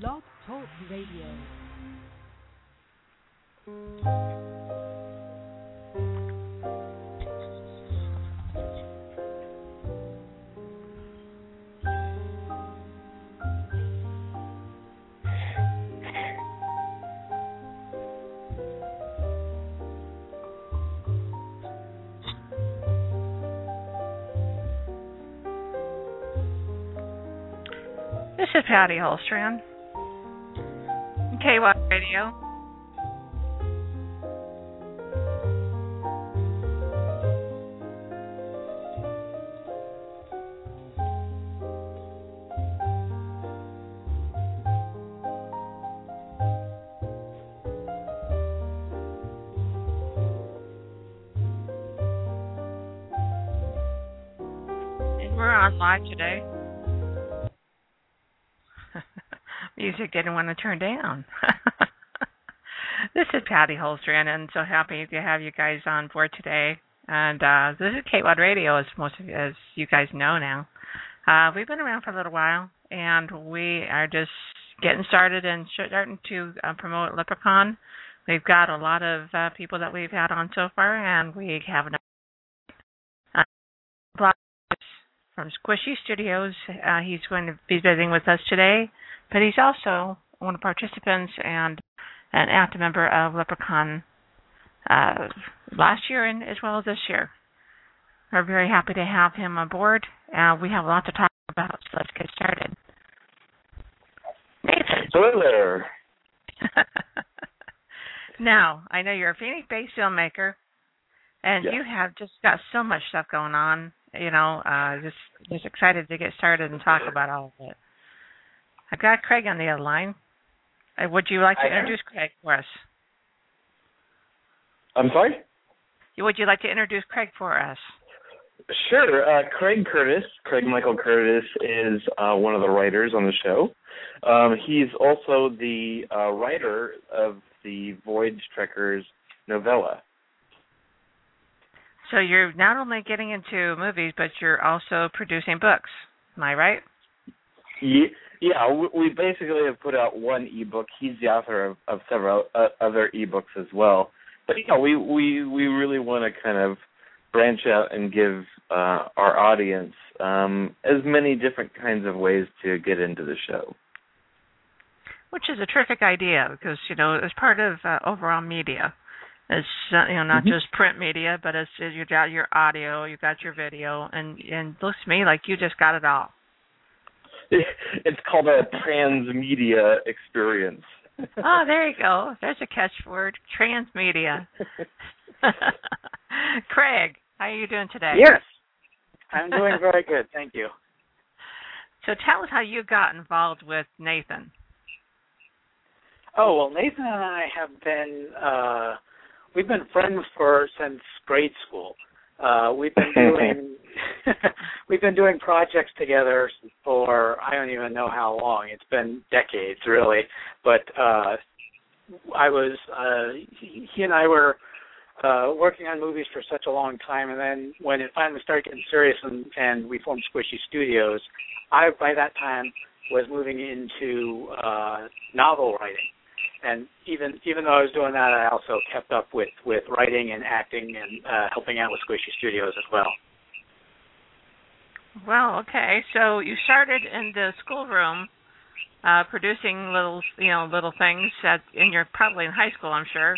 Blog Talk Radio. This is Patty Holstrand. KY Radio. Music didn't want to turn down. this is Patty Holstrand, and so happy to have you guys on board today. And uh, this is KWOD Radio, as most of as you guys know now. Uh, we've been around for a little while, and we are just getting started and starting to uh, promote LepreCon. We've got a lot of uh, people that we've had on so far, and we have a uh, from Squishy Studios. Uh, he's going to be visiting with us today, but he's also one of the participants and an active member of LepreCon uh, last year and as well as this year. We're very happy to have him on board. Uh, we have a lot to talk about, so let's get started. Nathan. Hello there. now, I know you're a Phoenix-based filmmaker, and Yes. you have just got so much stuff going on. You know, uh, just just excited to get started and talk about all of it. I've got Craig on the other line. Uh, would you like to introduce Craig for us? I'm sorry? Would you like to introduce Craig for us? Sure. Uh, Craig Curtis, Craig Michael Curtis, is uh, one of the writers on the show. Um, he's also the uh, writer of the Voyage Trekkers novella. So you're not only getting into movies, but you're also producing books. Am I right? Ye- Yeah, we, basically have put out one ebook. He's the author of, of several uh, other ebooks as well. But yeah, we we we really want to kind of branch out and give uh, our audience um, as many different kinds of ways to get into the show. Which is a terrific idea because you know as part of uh, overall media, it's uh, you know not Mhm. just print media, but it's you got your audio, you got your video, and and it looks to me like you just got it all. It's called a transmedia experience. oh, there you go. There's a catchword: transmedia. Craig, how are you doing today? Yes, I'm doing very good. Thank you. So tell us how you got involved with Nathan. Oh well, Nathan and I have been uh, we've been friends for since grade school. Uh, we've been doing we've been doing projects together for I don't even know how long. It's been decades, really. But uh, I was uh, he, he and I were uh, working on movies for such a long time, and then when it finally started getting serious and, and we formed Squishy Studios, I by that time was moving into uh, novel writing and even even though I was doing that, I also kept up with with writing and acting and uh, helping out with Squishy Studios as well. Well, okay. So you started in the schoolroom, uh, producing little, you know, little things at in your probably in high school, I'm sure,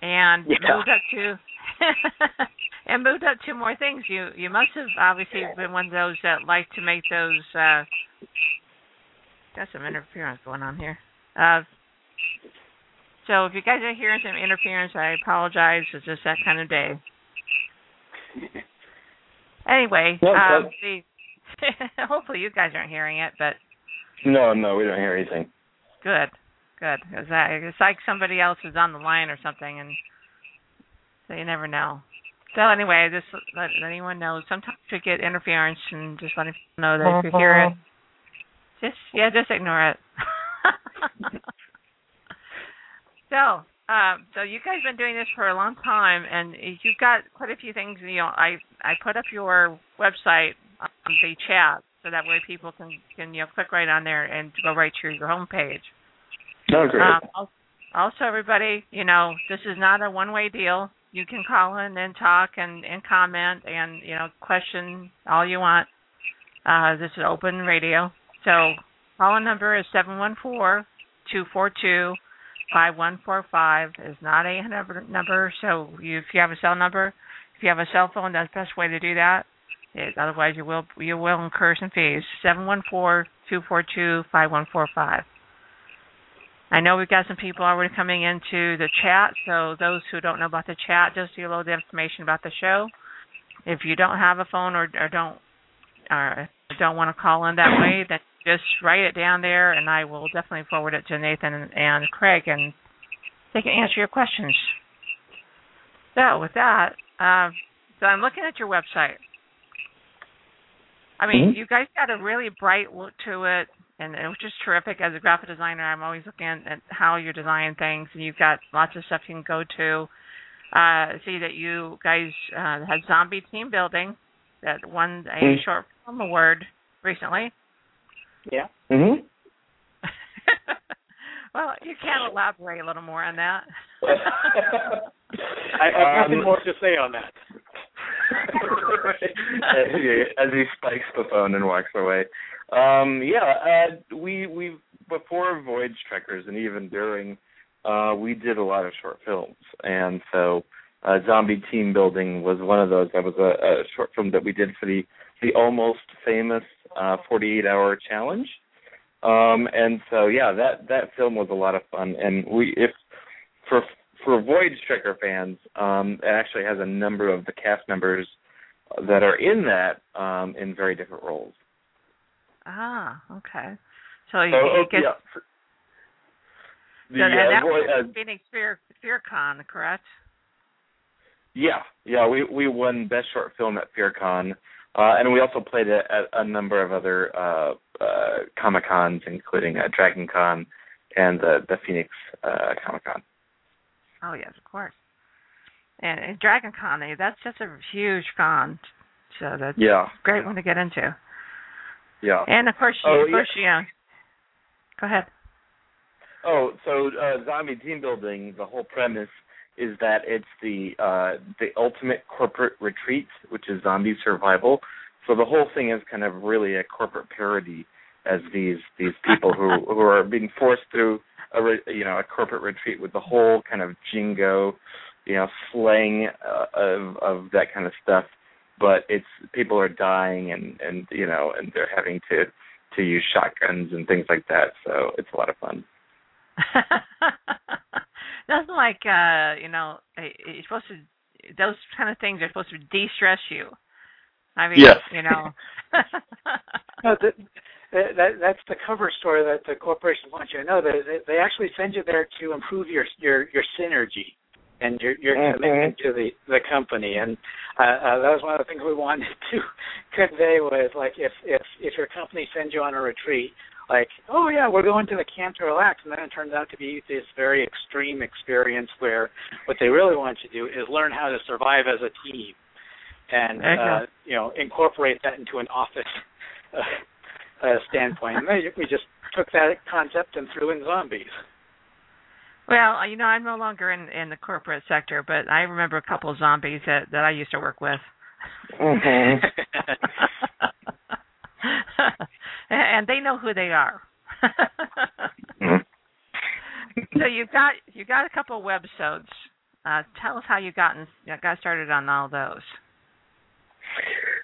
and Yeah. moved up to and moved up to more things. You you must have obviously been one of those that like to make those. uh Got some interference going on here. Uh, so if you guys are hearing some interference, I apologize. It's just that kind of day. Anyway, No, um, the, hopefully you guys aren't hearing it, but No, no, we don't hear anything. good, good. 'Cause I, it's like somebody else is on the line or something, and so you never know. So anyway, just let, let anyone know. Sometimes we get interference, and just letting people know that if you hear it, just yeah, just ignore it. so, um, so you guys been doing this for a long time, and you've got quite a few things. You know, I I put up your website on the chat, so that way people can can you know click right on there and go right to your homepage. Oh, great. Um, also, everybody, you know, this is not a one-way deal. You can call in and talk and, and comment and you know question all you want. Uh, this is open radio, so call number is seven one four two four two five one four five. Is not a number so you, if you have a cell number, if you have a cell phone, that's the best way to do that. It, otherwise, you will you will incur some fees. Seven one four two four two five one four five. I know we've got some people already coming into the chat, so those who don't know about the chat, just a little information about the show. If you don't have a phone or, or don't or don't want to call in that way, then just write it down there, and I will definitely forward it to Nathan and, and Craig, and they can answer your questions. So with that, uh, so I'm looking at your website. I mean, Mhm. you guys got a really bright look to it, and it was just terrific. As a graphic designer, I'm always looking at how you're designing things, and you've got lots of stuff you can go to. Uh, see that you guys uh, had zombie team building that won a Mm. short film award recently. Yeah. Mhm. well, you can elaborate a little more on that. I have nothing Um, more to say on that. as, he, as he spikes the phone and walks away. Um, yeah, uh, we we before Voyage Trekkers and even during, uh, we did a lot of short films, and so uh, Zombie Team Building was one of those. That was a, a short film that we did for the the almost famous uh, 48 Hour Challenge. Um, and so yeah, that that film was a lot of fun, and we if for for Voyage Trekker fans, um, it actually has a number of the cast members that are in that um, in very different roles. Ah, okay. So you, So, you oh, get yeah, the, so, uh, that was uh, Phoenix Fear FearCon, correct? yeah, yeah, we we won best short film at FearCon, uh, and we also played at, at a number of other uh, uh, Comic Cons, including uh, Dragon Con and the the Phoenix uh, Comic Con. Oh yes, of course. And, and Dragon Con, eh, that's just a huge con. So that's Yeah, a great one to get into. yeah. And of course, you, Oh, of course, yeah. Go ahead. Oh, so uh, zombie team building. The whole premise is that it's the uh, the ultimate corporate retreat, which is zombie survival. So the whole thing is kind of really a corporate parody, as these these people who who are being forced through a re, you know a corporate retreat with the whole kind of jingo, you know slang uh, of of that kind of stuff. But it's people are dying and and you know and they're having to to use shotguns and things like that. So it's a lot of fun. That's like uh, you know, you're supposed to. Those kind of things are supposed to de-stress you. I mean, Yes. you know. No, that, that that's the cover story that the corporation wants you to know. That they, they actually send you there to improve your your your synergy and your your Mhm. commitment to the the company. And uh, uh, that was one of the things we wanted to convey was like if if if your company sends you on a retreat, like oh yeah we're going to the camp to relax, and then it turns out to be this very extreme experience where what they really want you to do is learn how to survive as a team and There you uh, you know incorporate that into an office uh, uh, standpoint. And they, we just took that concept and threw in zombies. Well, you know, I'm no longer in in the corporate sector, but I remember a couple of zombies that that I used to work with. Mhm. and they know who they are. Mhm. so you've got you got a couple of webisodes. Uh, tell us how you got in, got started on all those.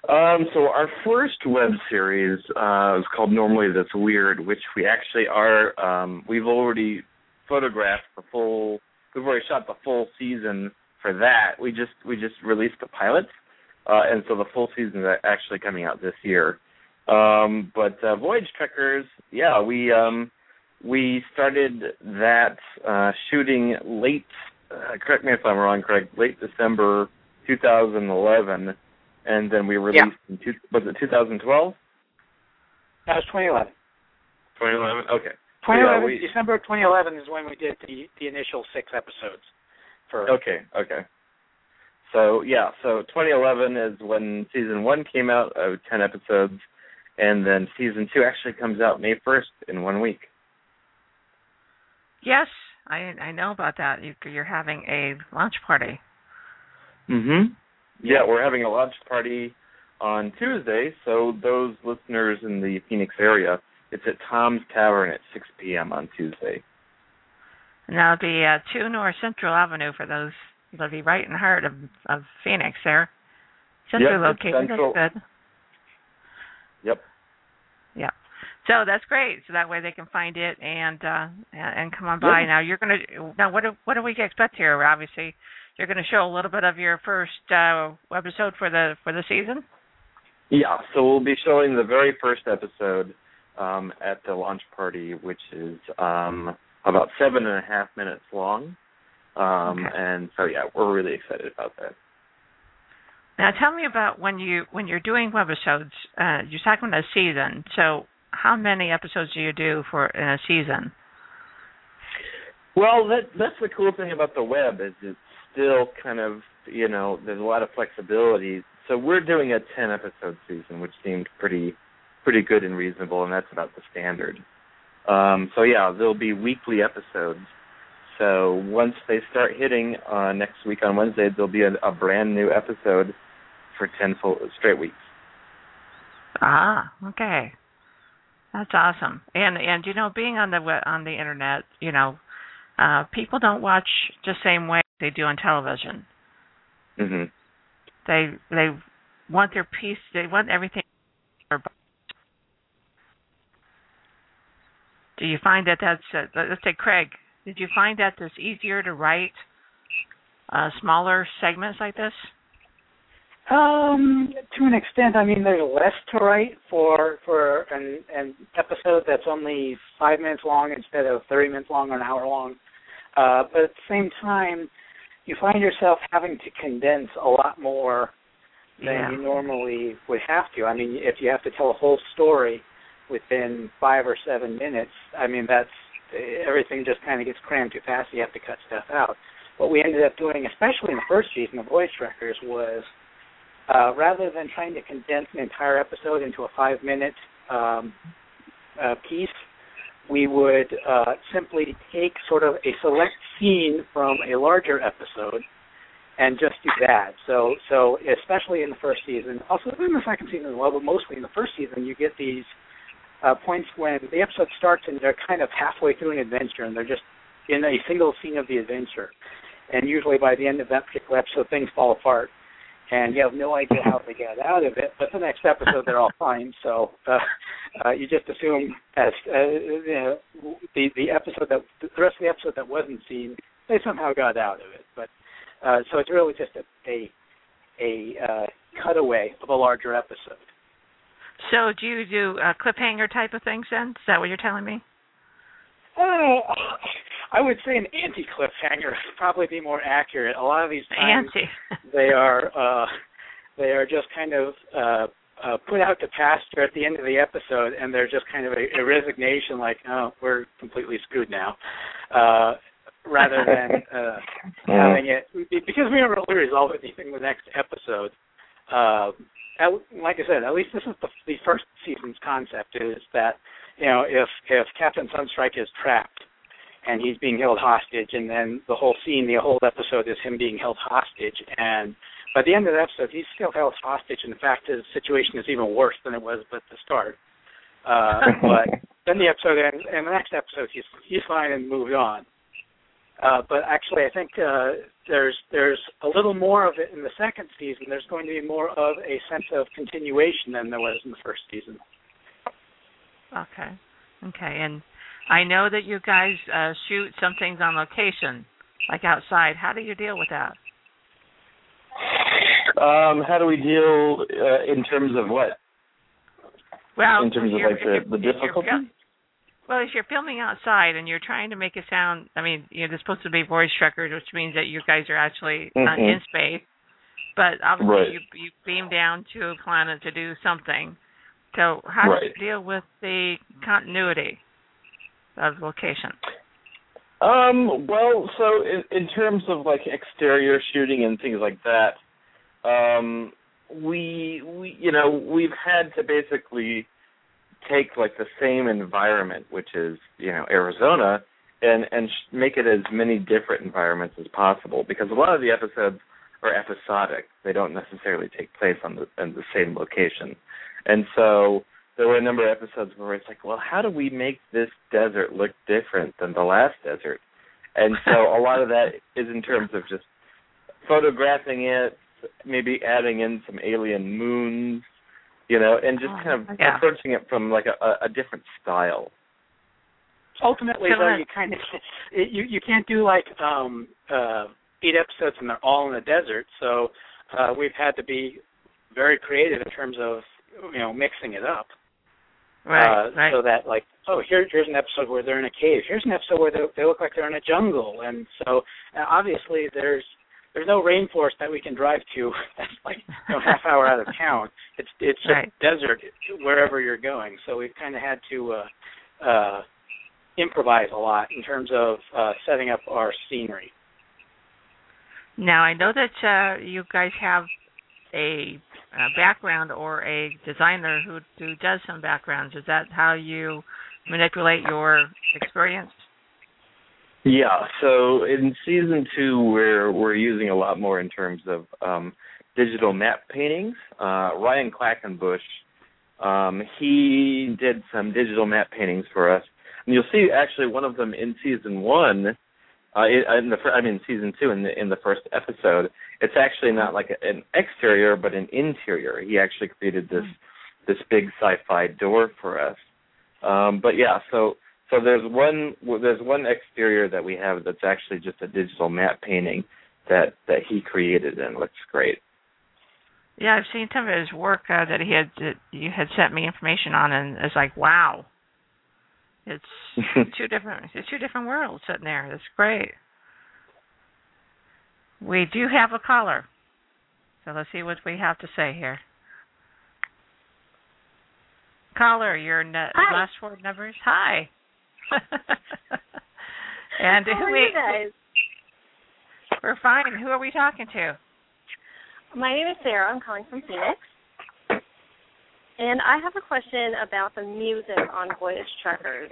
Um, so our first web series uh, is called Normally That's Weird, which we actually are. Um, we've already photographed the full. We've already shot the full season for that. We just we just released the pilot, uh, and so the full season is actually coming out this year. Um, but uh, Voyage Trekkers, yeah, we um, we started that uh, shooting late. Uh, correct me if I'm wrong, Craig. Late December 2011 and then we released in two, was it 2012? That was 2011. 2011. Okay. 2011 Yeah, we- December 2011 is when we did the the initial six episodes. For Okay. Okay. So yeah, so 2011 is when season one came out of 10 episodes, and then season two actually comes out May first in one week. Yes, I I know about that. You, you're having a launch party. Mhm. Yeah, we're having a launch party on Tuesday, so those listeners in the Phoenix area, it's at Tom's Tavern at 6 p.m. on Tuesday. And that'll be uh, 2 North Central Avenue for those. It'll be right in the heart of of Phoenix there. Central Yep, location. central. That's good. Yeah. So that's great. So that way they can find it and uh and, and come on by. Yeah. Now you're gonna now what do what do we expect here? Obviously, you're gonna show a little bit of your first uh episode for the for the season. Yeah, so we'll be showing the very first episode um, at the launch party, which is um, about seven and a half minutes long. Um, Okay. And so, yeah, we're really excited about that. Now tell me about when you when you're doing webisodes. Uh, you're talking about a season. So how many episodes do you do for in a season? Well, that that's the cool thing about the web is it's still kind of you know there's a lot of flexibility. So we're doing a ten episode season, which seemed pretty pretty good and reasonable, and that's about the standard. Um, so yeah, there'll be weekly episodes. So once they start hitting uh, next week on Wednesday, there'll be a, a brand new episode for ten full straight weeks. Ah, okay. That's awesome. And and you know, being on the on the internet, you know, uh people don't watch the same way they do on television. hmm They they want their piece. They want everything. Do you find that that's uh, let's say Craig? Did you find that it's easier to write uh smaller segments like this? Um, to an extent, I mean, there's less to write for for an an episode that's only five minutes long instead of thirty minutes long or an hour long. Uh, but at the same time, you find yourself having to condense a lot more than Yeah. you normally would have to. I mean, if you have to tell a whole story within five or seven minutes, I mean, that's everything just kind of gets crammed too fast. You have to cut stuff out. What we ended up doing, especially in the first season of Voyage Trekkers, was uh, rather than trying to condense an entire episode into a five-minute um, uh, piece, we would uh, simply take sort of a select scene from a larger episode and just do that. So, so especially in the first season, also in the second season as well, but mostly in the first season, you get these uh, points when the episode starts and they're kind of halfway through an adventure and they're just in a single scene of the adventure. And usually by the end of that particular episode, things fall apart and you have no idea how they get out of it. But the next episode, they're all fine. So uh, uh, you just assume as uh, you know, the the episode that the rest of the episode that wasn't seen, they somehow got out of it. But uh, so it's really just a a, a uh, cutaway of a larger episode. So do you do uh, cliffhanger type of things then? Is that what you're telling me? Uh, I would say an anti cliffhanger would probably be more accurate. A lot of these times Anti. they are uh they are just kind of uh uh put out to pasture at the end of the episode and they're just kind of a, a resignation like oh we're completely screwed now uh rather than uh having it because we don't really resolve anything in the next episode uh at, like I said, at least this is the, the first season's concept is that you know if if Captain Sunstrike is trapped and he's being held hostage, and then the whole scene, the whole episode is him being held hostage. And by the end of the episode, he's still held hostage. In fact, his situation is even worse than it was at the start. Uh, but then the episode ends, and the next episode, he's he's fine and moved on. Uh, but actually, I think uh, there's there's a little more of it in the second season. There's going to be more of a sense of continuation than there was in the first season. Okay. Okay. And I know that you guys uh, shoot some things on location, like outside. How do you deal with that? Um, how do we deal uh, in terms of what? Well, in terms of like the, the difficulty? well, if you're filming outside and you're trying to make it sound, I mean, you know, there's supposed to be Voyage Trekkers, which means that you guys are actually uh, Mhm. in space. But obviously, Right. you you beam down to a planet to do something. So, how do you deal with the continuity of location? Um, well, so in, in terms of like exterior shooting and things like that, um, we we you know we've had to basically take like the same environment, which is you know Arizona, and and sh- make it as many different environments as possible because a lot of the episodes are episodic. They don't necessarily take place on the in the same location, and so there were a number of episodes where it's like, well, how do we make this desert look different than the last desert? And so a lot of that is in terms of just photographing it, maybe adding in some alien moons, you know, and just kind of yeah. approaching it from like a, a different style. Ultimately, though, you kind of you you can't do like um uh eight episodes and they're all in the desert. So uh we've had to be very creative in terms of you know mixing it up. Right, uh, right. So that like, oh, here, here's an episode where they're in a cave. Here's an episode where they, they look like they're in a jungle, and so uh, obviously there's there's no rainforest that we can drive to that's like you know, half hour out of town. It's it's just Right. desert wherever you're going. So we've kind of had to uh, uh, improvise a lot in terms of uh, setting up our scenery. Now I know that uh, you guys have a, background or a designer who who does some backgrounds. Is that how you manipulate your experience? Yeah, so in season two, we're we're using a lot more in terms of um, digital matte paintings. Uh, Ryan Quackenbush, um, he did some digital matte paintings for us, and you'll see actually one of them in season one. Uh, in the I mean season two in the in the first episode, it's actually not like a, an exterior but an interior. He actually created this this big sci-fi door for us. Um, but yeah, so so there's one there's one exterior that we have that's actually just a digital matte painting that that he created and looks great. Yeah, I've seen some of his work uh, that he had that you had sent me information on, and it's like, wow, it's two different it's two different worlds sitting there. That's great. We do have a caller, so let's see what we have to say here. Caller, your ne- Hi. last four numbers. Hi. and How who are we you guys? we're fine. Who are we talking to? My name is Sarah. I'm calling from Phoenix. And I have a question about the music on Voyage Trekkers.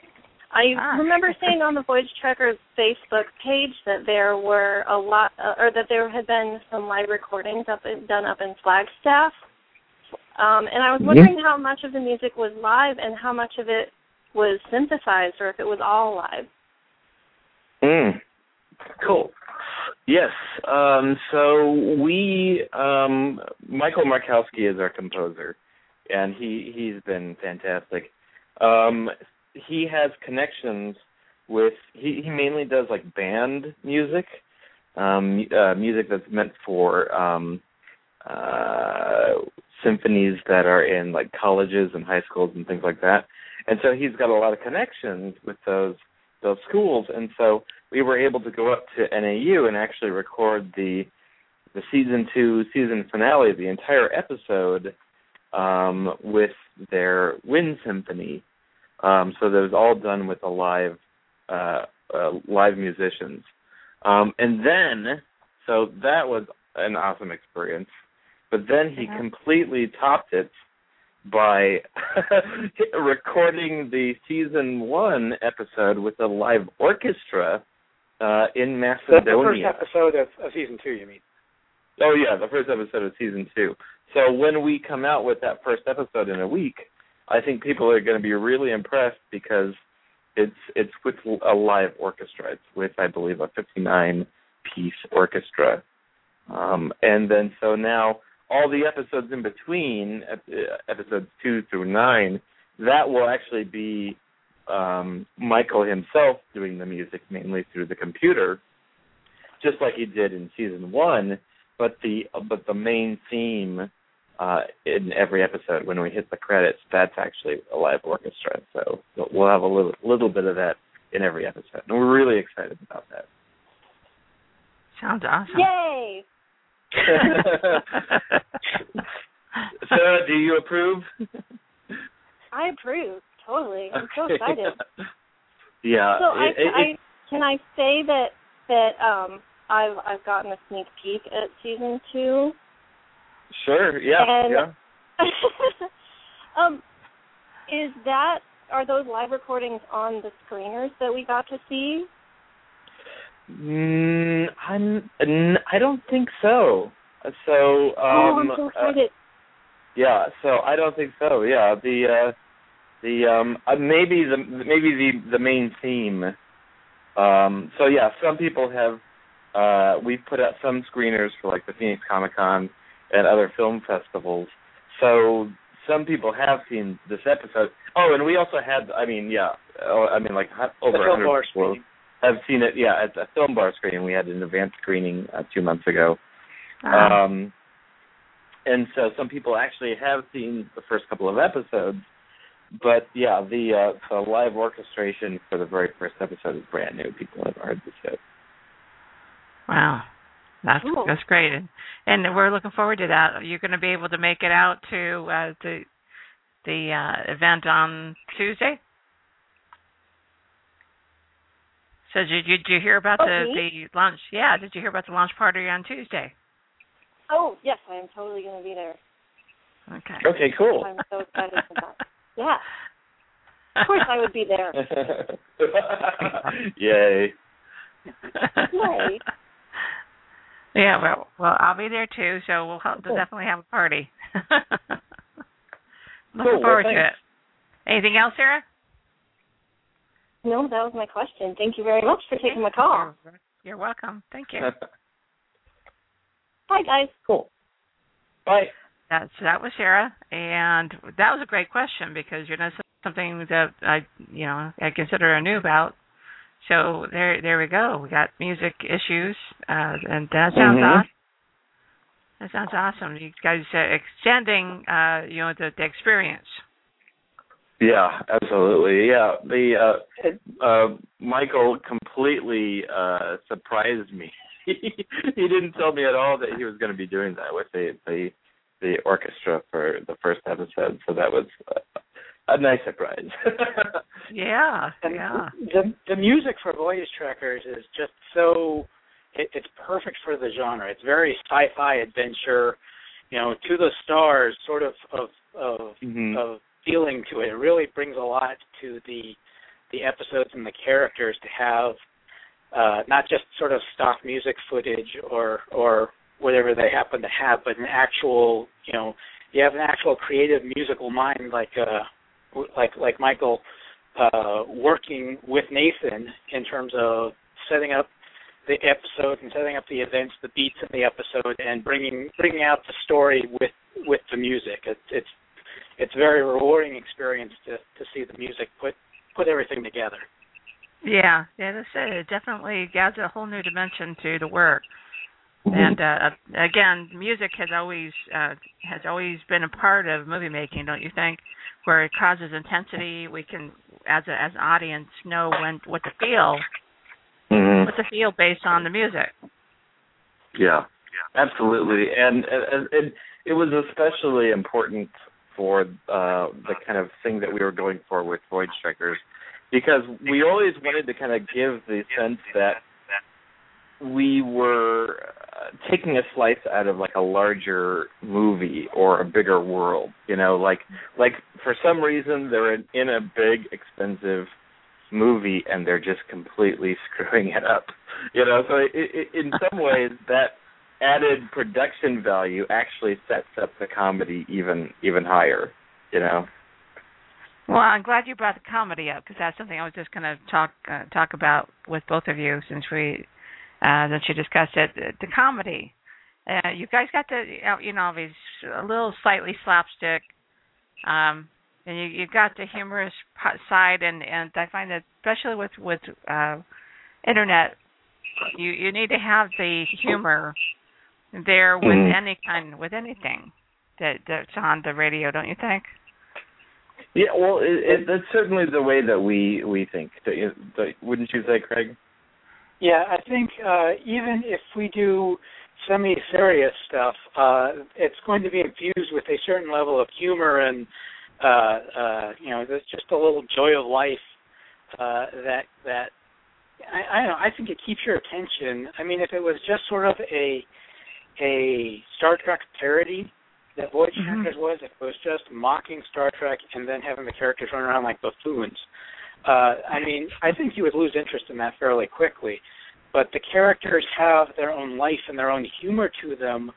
I Ah. remember seeing on the Voyage Trekkers Facebook page that there were a lot, uh, or that there had been some live recordings up in, done up in Flagstaff. Um, and I was wondering how much of the music was live and how much of it was synthesized, or if it was all live. Mm. Cool. Yes. Um, so we um, Michael Markowski is our composer, and he he's been fantastic. Um, he has connections with he he mainly does like band music, um, uh, music that's meant for um, uh, symphonies that are in like colleges and high schools and things like that. And so he's got a lot of connections with those those schools, and so we were able to go up to NAU and actually record the the season two season finale, the entire episode, um, with their wind symphony. Um, so that was all done with a live uh, uh, live musicians. Um, and then, so that was an awesome experience. But then he Yeah. completely topped it by recording the season one episode with a live orchestra uh, in The, the first Macedonia. episode of, of season two, you mean? Oh yeah, the first episode of season two. So when we come out with that first episode in a week, I think people are going to be really impressed because it's it's with a live orchestra. It's with I believe a 59 piece orchestra, um, and then so now all the episodes in between, uh, episodes two through nine, that will actually be um, Michael himself doing the music mainly through the computer, just like he did in season one. But the but the main theme uh, in every episode when we hit the credits, that's actually a live orchestra. So we'll have a little little bit of that in every episode, and we're really excited about that. Sounds awesome. Yay! Sarah, do you approve? I approve totally. I'm so excited. yeah. So I, it- it- I can I say that that um I've I've gotten a sneak peek at season two. Sure. Yeah. and- yeah. um, is that are those live recordings on the screeners that we got to see? Mm, I'm. n- I don't think so. So. Um, oh, I'm so uh, excited. yeah. So I don't think so. Yeah. The. uh the um uh, maybe the maybe the the main theme um so yeah some people have uh we've put out some screeners for like the Phoenix Comic Con and other film festivals so some people have seen this episode oh and we also had i mean yeah oh, i mean like over film 100 bar people have seen it yeah at the film bar screening we had an advanced screening uh, two months ago Uh, um, and so some people actually have seen the first couple of episodes, but yeah, the uh, the live orchestration for the very first episode is brand new. People have heard this yet. wow. That's Cool. that's great, and, and we're looking forward to that. Are You're going to be able to make it out to uh, the the uh, event on Tuesday. So did you, did you hear about the Okay. the launch? Yeah, did you hear about the launch party on Tuesday? Oh yes, I am totally going to be there. Okay. Okay, cool. I'm so excited for that. Yeah, of course I would be there. Yay! Yay. Yeah, well, well, I'll be there too, so we'll, ha- we'll definitely have a party. Looking Cool, well, forward to it. Anything else, Sarah? No, that was my question. Thank you very much for taking my call. You're, you're welcome. Thank you. Bye, guys. cool. Bye. That's that was Sarah, and that was a great question because you know something that I you know I consider I knew about. So there there we go. We got music issues, uh, and that sounds Mhm. awesome. That sounds awesome. You guys are extending uh, you know the, the experience. Yeah, absolutely. Yeah, the uh, uh, Michael completely uh, surprised me. he didn't tell me at all that he was going to be doing that with the the the orchestra for the first episode. So that was uh, a nice surprise. Yeah, And yeah. the the music for Voyage Trekkers is just so it, it's perfect for the genre. It's very sci-fi adventure, you know, to the stars sort of of of, Mhm. of feeling to it. It really brings a lot to the the episodes and the characters to have uh not just sort of stock music footage or or whatever they happen to have, but an actual, you know, you have an actual creative musical mind like uh w- like like Michael uh, working with Nathan in terms of setting up the episode and setting up the events, the beats in the episode, and bringing bringing out the story with with the music. It, it's it's a very rewarding experience to to see the music put put everything together. Yeah, yeah, that's it. It definitely adds a whole new dimension to the work. And uh again, music has always uh has always been a part of movie making, don't you think? Where it causes intensity, we can as a as an audience know when what to feel, Mhm. what to feel based on the music. Yeah, absolutely, and, and and it was especially important for uh, the kind of thing that we were going for with Voyage Trekkers, because we always wanted to kind of give the sense that we were uh, taking a slice out of like a larger movie or a bigger world. You know, like like for some reason they're in, in a big expensive movie and they're just completely screwing it up. You know, so it, it, in some ways that added production value actually sets up the comedy even even higher. You know. Well, I'm glad you brought the comedy up because that's something I was just going to talk uh, talk about with both of you since we uh since you discussed it. The, comedy, uh, you guys got the you know these a little slightly slapstick, um, and you you got the humorous side, and and I find that especially with with uh internet, you you need to have the humor there with Mhm. any kind with anything that that's on the radio, don't you think? Yeah, well, it, it, that's certainly the way that we we think. Don't you- don't- Wouldn't you say, Craig? Yeah, I think uh, even if we do semi-serious stuff, uh, it's going to be infused with a certain level of humor and uh, uh, you know, there's just a little joy of life uh, that that I, I don't know. I think it keeps your attention. I mean, if it was just sort of a a Star Trek parody, that Voyage Mhm. Trekkers was. If it was just mocking Star Trek and then having the characters run around like buffoons, uh, I mean, I think you would lose interest in that fairly quickly. But the characters have their own life and their own humor to them.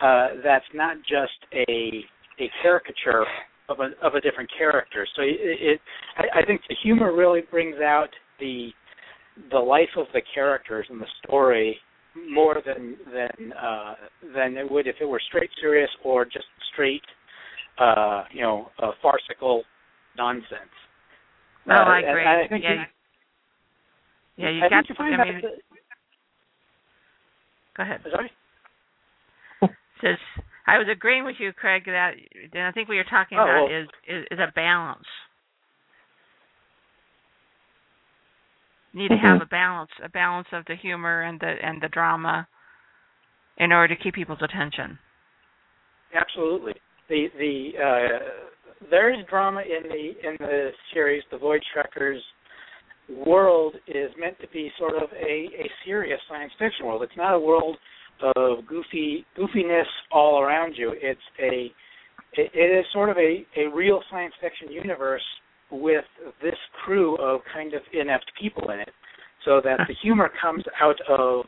Uh, that's not just a a caricature of a of a different character. So it, it I, I think the humor really brings out the the life of the characters and the story more than than uh, than it would if it were straight serious or just straight uh, you know uh, farcical nonsense. Oh, Uh, I agree. I think yeah, you, yeah, you I got. think you find I mean, go ahead. sorry. Says I was agreeing with you, Craig. That and I think what you're talking Oh, about well- is, is is a balance. You need to have a balance, a balance of the humor and the and the drama, in order to keep people's attention. Absolutely. The the uh, there is drama in the in the series. The Voyage Trekkers world is meant to be sort of a, a serious science fiction world. It's not a world of goofy goofiness all around you. It's a it, it is sort of a, a real science fiction universe with this crew of kind of inept people in it, so that the humor comes out of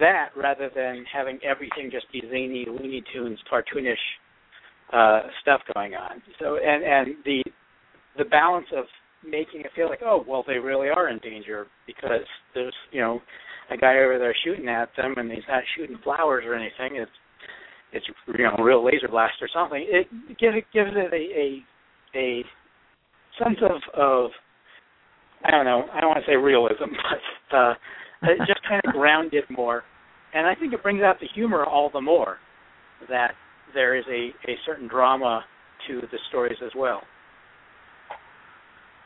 that rather than having everything just be zany, Looney Tunes, cartoonish uh, stuff going on. So and and the the balance of making it feel like oh well they really are in danger because there's you know a guy over there shooting at them and he's not shooting flowers or anything. It's it's you know a real laser blast or something. It gives it gives it a a, a sense of of I don't know I don't want to say realism but uh, it just kind of grounded more, and I think it brings out the humor all the more that there is a a certain drama to the stories as well.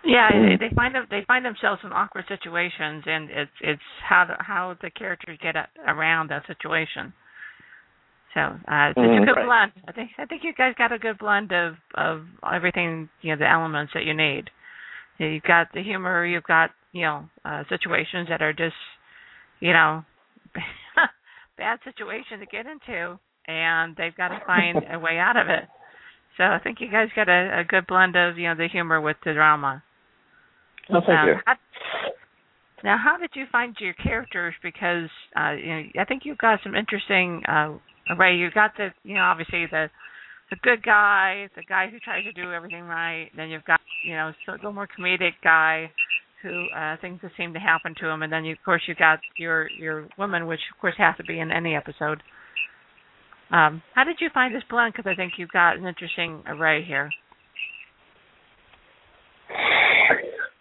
Yeah, Mm. they find them, they find themselves in awkward situations, and it's it's how the, how the characters get around that situation. So uh, it's Mhm. a good Right. blend. I think I think you guys got a good blend of of everything, you know, the elements that you need. You've got the humor, you've got you know uh, situations that are just you know bad situations to get into, and they've got to find a way out of it. So I think you guys got a, a good blend of you know the humor with the drama. Oh, thank Um, you. how- now, how did you find your characters? Because uh, you know, I think you've got some interesting uh, array. You got the, you know, obviously the the good guy, the guy who tries to do everything right. Then you've got, you know, a little more comedic guy who uh, things that seem to happen to him, and then you, of course you've got your your woman, which of course has to be in any episode. Um, how did you find this blend? Because I think you've got an interesting array here.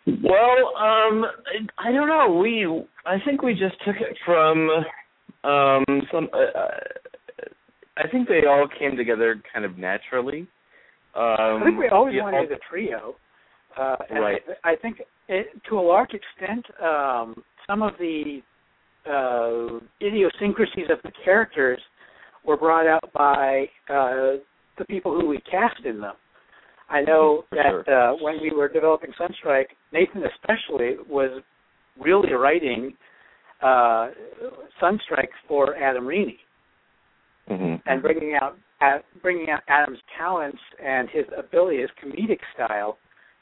Well, um, I, I don't know. We, I think we just took it from um, some. Uh, uh, I think they all came together kind of naturally. Um, I think we always yeah, wanted a trio. Uh, and Right. I, I think it, to a large extent, um, some of the uh, idiosyncrasies of the characters were brought out by uh, the people who we cast in them. I know For that sure. uh, when we were developing Sunstrike, Nathan especially was really writing uh, Sunstrike for Adam Reaney mhm. and bringing out at, bringing out Adam's talents and his ability, his comedic style,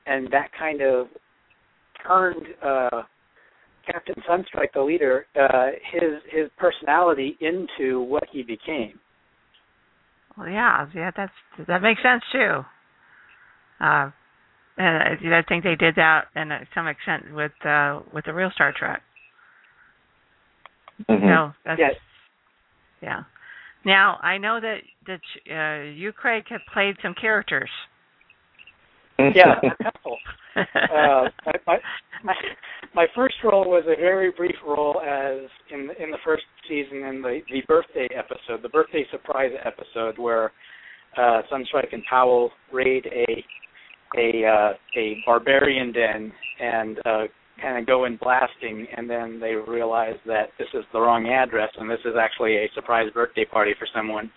and that kind of turned uh, Captain Sunstrike, the leader, uh, his his personality into what he became. Well, yeah, yeah, that's that makes sense too. Uh, and I I think they did that in uh, some extent with uh, with the real Star Trek. Mhm. No, that's Yes. yeah. Now I know that that uh, you, Craig, have played some characters. Yeah, a couple. uh, my, my first role was a very brief role as in the, in the first season in the the birthday episode, the birthday surprise episode where uh, Sunstrike and Powell raid a a uh, a barbarian den and uh, kind of go in blasting, and then they realize that this is the wrong address and this is actually a surprise birthday party for someone,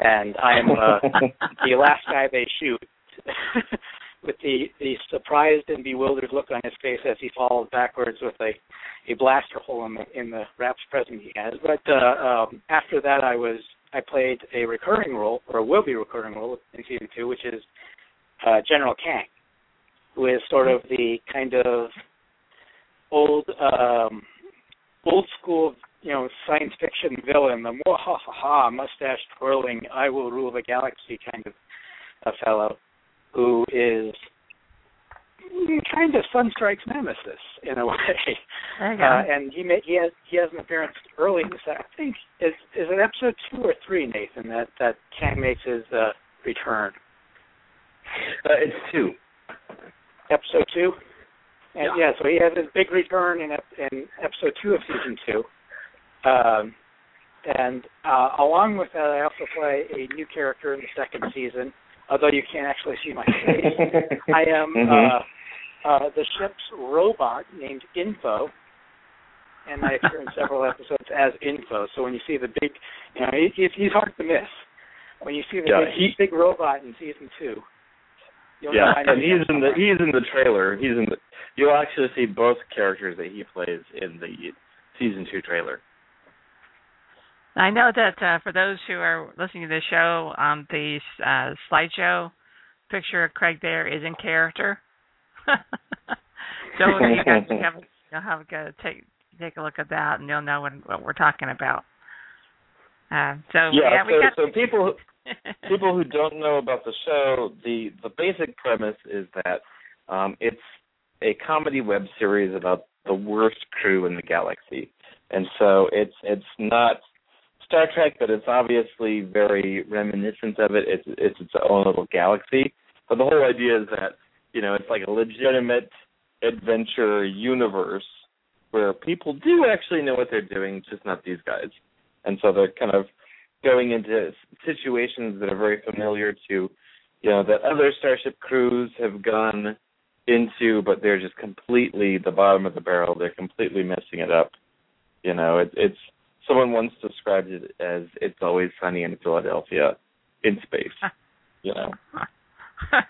and I am uh, the last guy they shoot. with the the surprised and bewildered look on his face as he falls backwards with a a blaster hole in the in the wraps present he has. But uh, um, after that, I was I played a recurring role, or will be recurring role in season two, which is uh, General Kang, who is sort of the kind of old, um, old school, you know, science fiction villain, the ha ha ha mustache twirling, I will rule the galaxy kind of a fellow, who is kind of Sunstrike's nemesis in a way. Uh, and he may, he has he has an appearance early in the set. I think is is it episode two or three, Nathan, that that Kang makes his uh, return. Uh, it's two. Episode two. And yeah. yeah, so he has his big return in in episode two of season two. Um, and uh, along with that, I also play a new character in the second season. Although you can't actually see my face, I am mm-hmm. uh, uh, the ship's robot named Info, and I appear in several episodes as Info. So when you see the big, you know, he, he's hard to miss. When you see the yeah, big, he, big robot in season two, yeah, and he's in the he's in the trailer. He's in the. You'll actually see both characters that he plays in the season two trailer. I know that uh, for those who are listening to this show, um, the uh, slideshow picture of Craig there is in character. so you guys have you'll have a take take a look at that, and you'll know what, what we're talking about. Uh, so yeah, yeah so, got... so people people who don't know about the show, the the basic premise is that um, it's a comedy web series about the worst crew in the galaxy, and so it's it's not Star Trek, but it's obviously very reminiscent of it. It's it's its own little galaxy. But the whole idea is that you know, it's like a legitimate adventure universe where people do actually know what they're doing, just not these guys. And so they're kind of going into situations that are very familiar to, you know, that other starship crews have gone into, but they're just completely the bottom of the barrel. They're completely messing it up. You know, it, it's someone once described it as "It's always sunny in Philadelphia in space." you know.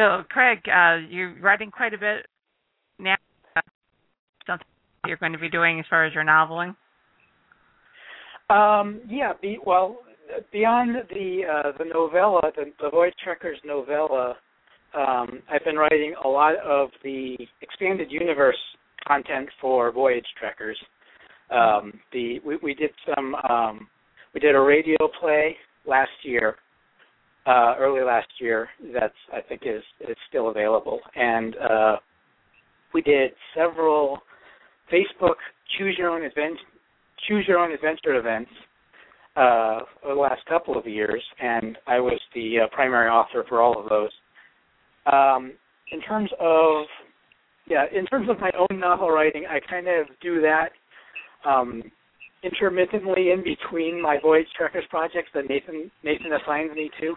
So, Craig, uh, you're writing quite a bit now. Something you're going to be doing as far as your noveling. Um, yeah. Be, well, beyond the uh, the novella, the, the Voyage Trekkers novella, um, I've been writing a lot of the expanded universe content for Voyage Trekkers. Um, the we, we did some um, we did a radio play last year uh, early last year that's I think is is still available, and uh, we did several Facebook choose your own event choose your own adventure events uh, over the last couple of years, and I was the uh, primary author for all of those. Um, in terms of yeah, in terms of my own novel writing, I kind of do that um, intermittently in between my Voyage Trekkers projects that Nathan Nathan assigns me to.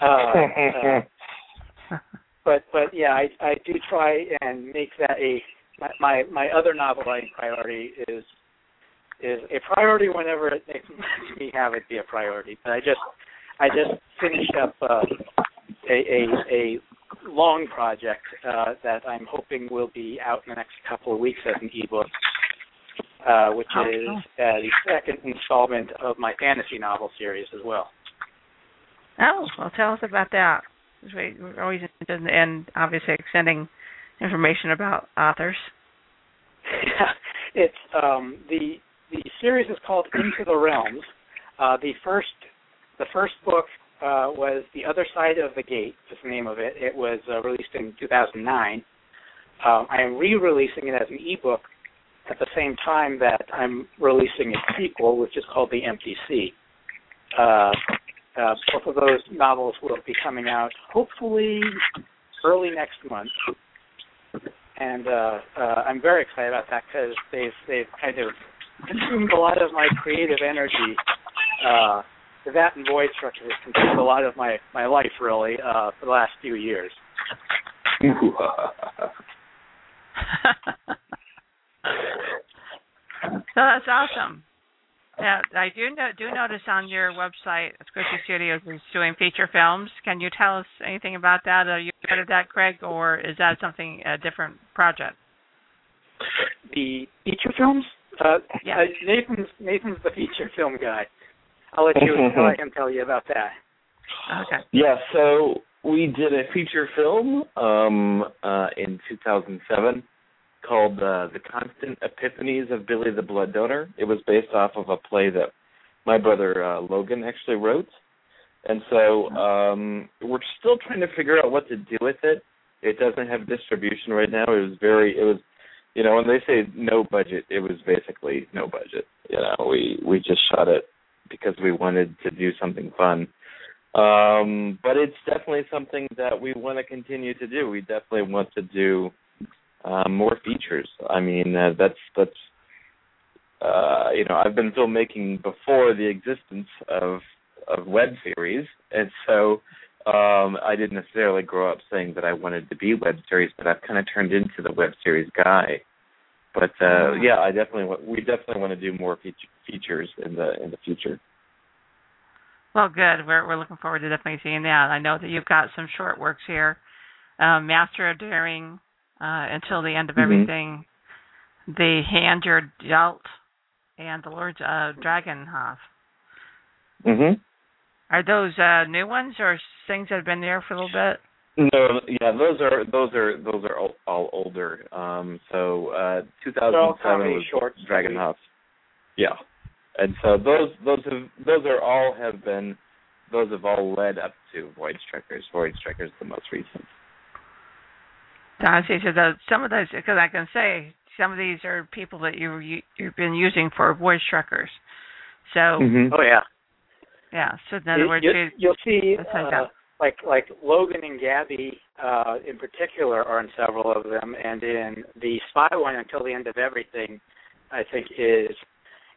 Uh, uh, but but yeah, I I do try and make that a my my, my other novel writing priority is is a priority whenever it makes me have it be a priority. But I just I just finished up uh, a, a a long project uh, that I'm hoping will be out in the next couple of weeks as an ebook uh, which oh, is uh, the second installment of my fantasy novel series as well. Oh, well, tell us about that. We're always interested in, and obviously extending information about authors. Yeah, it's um, the the series is called Into the Realms. Uh, the first the first book uh, was The Other Side of the Gate. Is the name of it. It was uh, released in 2009. Um, I am re-releasing it as an ebook at the same time that I'm releasing a sequel, which is called The Empty Sea. Uh, uh, both of those novels will be coming out hopefully early next month, and uh, uh, I'm very excited about that because they've they've kind of consumed a lot of my creative energy. Uh, that and Voyage Trekkers has consumed a lot of my my life really uh, for the last few years. so that's awesome. Yeah, I do know, do notice on your website, Squishy Studios is doing feature films. Can you tell us anything about that? Are you part of that, Craig, or is that something a different project? The feature films? Uh, Yeah. uh, Nathan's Nathan's the feature film guy. I'll let you I'll let him tell you about that. Okay. Yeah, so we did a feature film um, uh, in 2007 called uh, "The Constant Epiphanies of Billy the Blood Donor." It was based off of a play that my brother uh, Logan actually wrote, and so um, we're still trying to figure out what to do with it. It doesn't have distribution right now. It was very, it was, you know, when they say no budget, it was basically no budget. You know, we we just shot it because we wanted to do something fun. Um, but it's definitely something that we want to continue to do. We definitely want to do uh, more features. I mean, uh, that's that's uh, you know, I've been filmmaking before the existence of of web series, and so um, I didn't necessarily grow up saying that I wanted to be web series, but I've kind of turned into the web series guy. But uh, yeah, I definitely want, we definitely want to do more feature, features in the in the future. Well, good. We're we're looking forward to definitely seeing that. I know that you've got some short works here, um, Master of Daring, uh, until the end of Mhm. everything, the Hand You're Dealt, and the Lord uh, Dragonhof. Mhm. Are those uh, new ones or things that have been there for a little bit? No, yeah, those are those are those are all, all older. Um, so uh, They're all 2007 was shorts. Dragonhof. Yeah, and so those those have those are all have been those have all led up to Voyage Trekkers. Voyage Trekkers the most recent. I see. So those, some of those, because I can say some of these are people that you, you you've been using for Voyage Trekkers. So Mm-hmm. Oh yeah. yeah. So in other you, words, you, you- you'll see uh, like like Logan and Gabby uh, in particular are in several of them, and in the spy one until the end of everything, I think is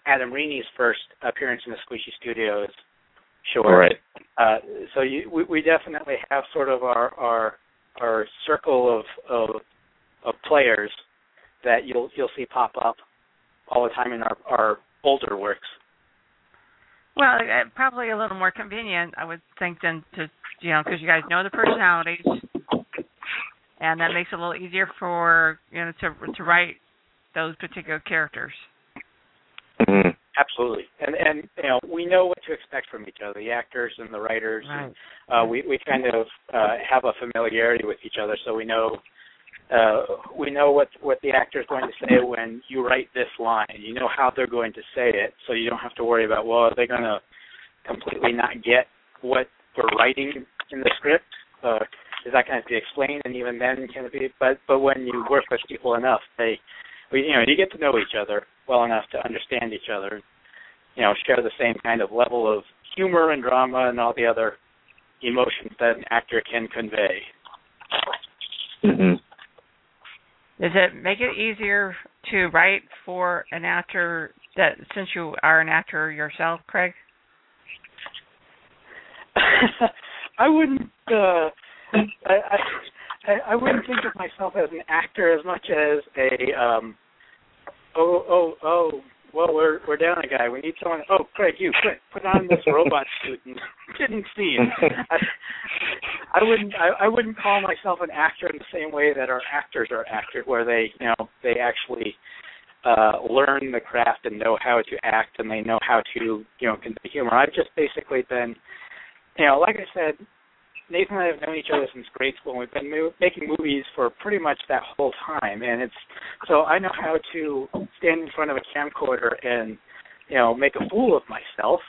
Adam Reaney's first appearance in the Squishy Studios short. All right. Uh, so you, we, we definitely have sort of our our our circle of of of players that you'll you'll see pop up all the time in our our older works. well, uh, probably a little more convenient, I would think, than to you know, because you guys know the personalities, and that makes it a little easier for you know to to write those particular characters. Mm-hmm. Absolutely, and and you know we know what to expect from each other, the actors and the writers. Right. Uh, we we kind of uh, have a familiarity with each other, so we know uh, we know what what the actor is going to say when you write this line. You know how they're going to say it, so you don't have to worry about well, are they going to completely not get what we're writing in the script? Uh, is that going to be explained? And even then, can it be? But but when you work with people enough, they we you know you get to know each other well enough to understand each other. You know, share the same kind of level of humor and drama and all the other emotions that an actor can convey. Mm-hmm. Does it make it easier to write for an actor that since you are an actor yourself, Craig? I wouldn't. Uh, I, I I wouldn't think of myself as an actor as much as a. Um, oh oh oh. Well, we're we're down a guy. We need someone. Oh, Craig, you quick, put on this robot suit and get in scene. I, I wouldn't. I, I wouldn't call myself an actor in the same way that our actors are actors, where they, you know, they actually uh learn the craft and know how to act and they know how to, you know, convey humor. I've just basically been you know, like I said, Nathan and I have known each other since grade school. and We've been mo- making movies for pretty much that whole time, and it's so I know how to stand in front of a camcorder and you know make a fool of myself.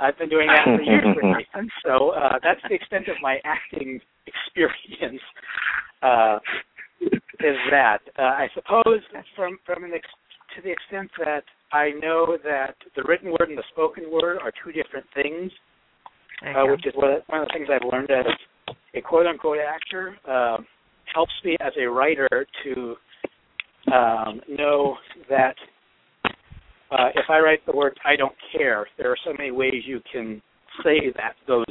I've been doing that for years with Nathan, so uh, that's the extent of my acting experience. Uh, is that uh, I suppose from from an ex- to the extent that I know that the written word and the spoken word are two different things uh, which is what, one of the things I've learned as a quote unquote actor. Uh, helps me as a writer to um, know that uh, if I write the words "I don't care," there are so many ways you can say that those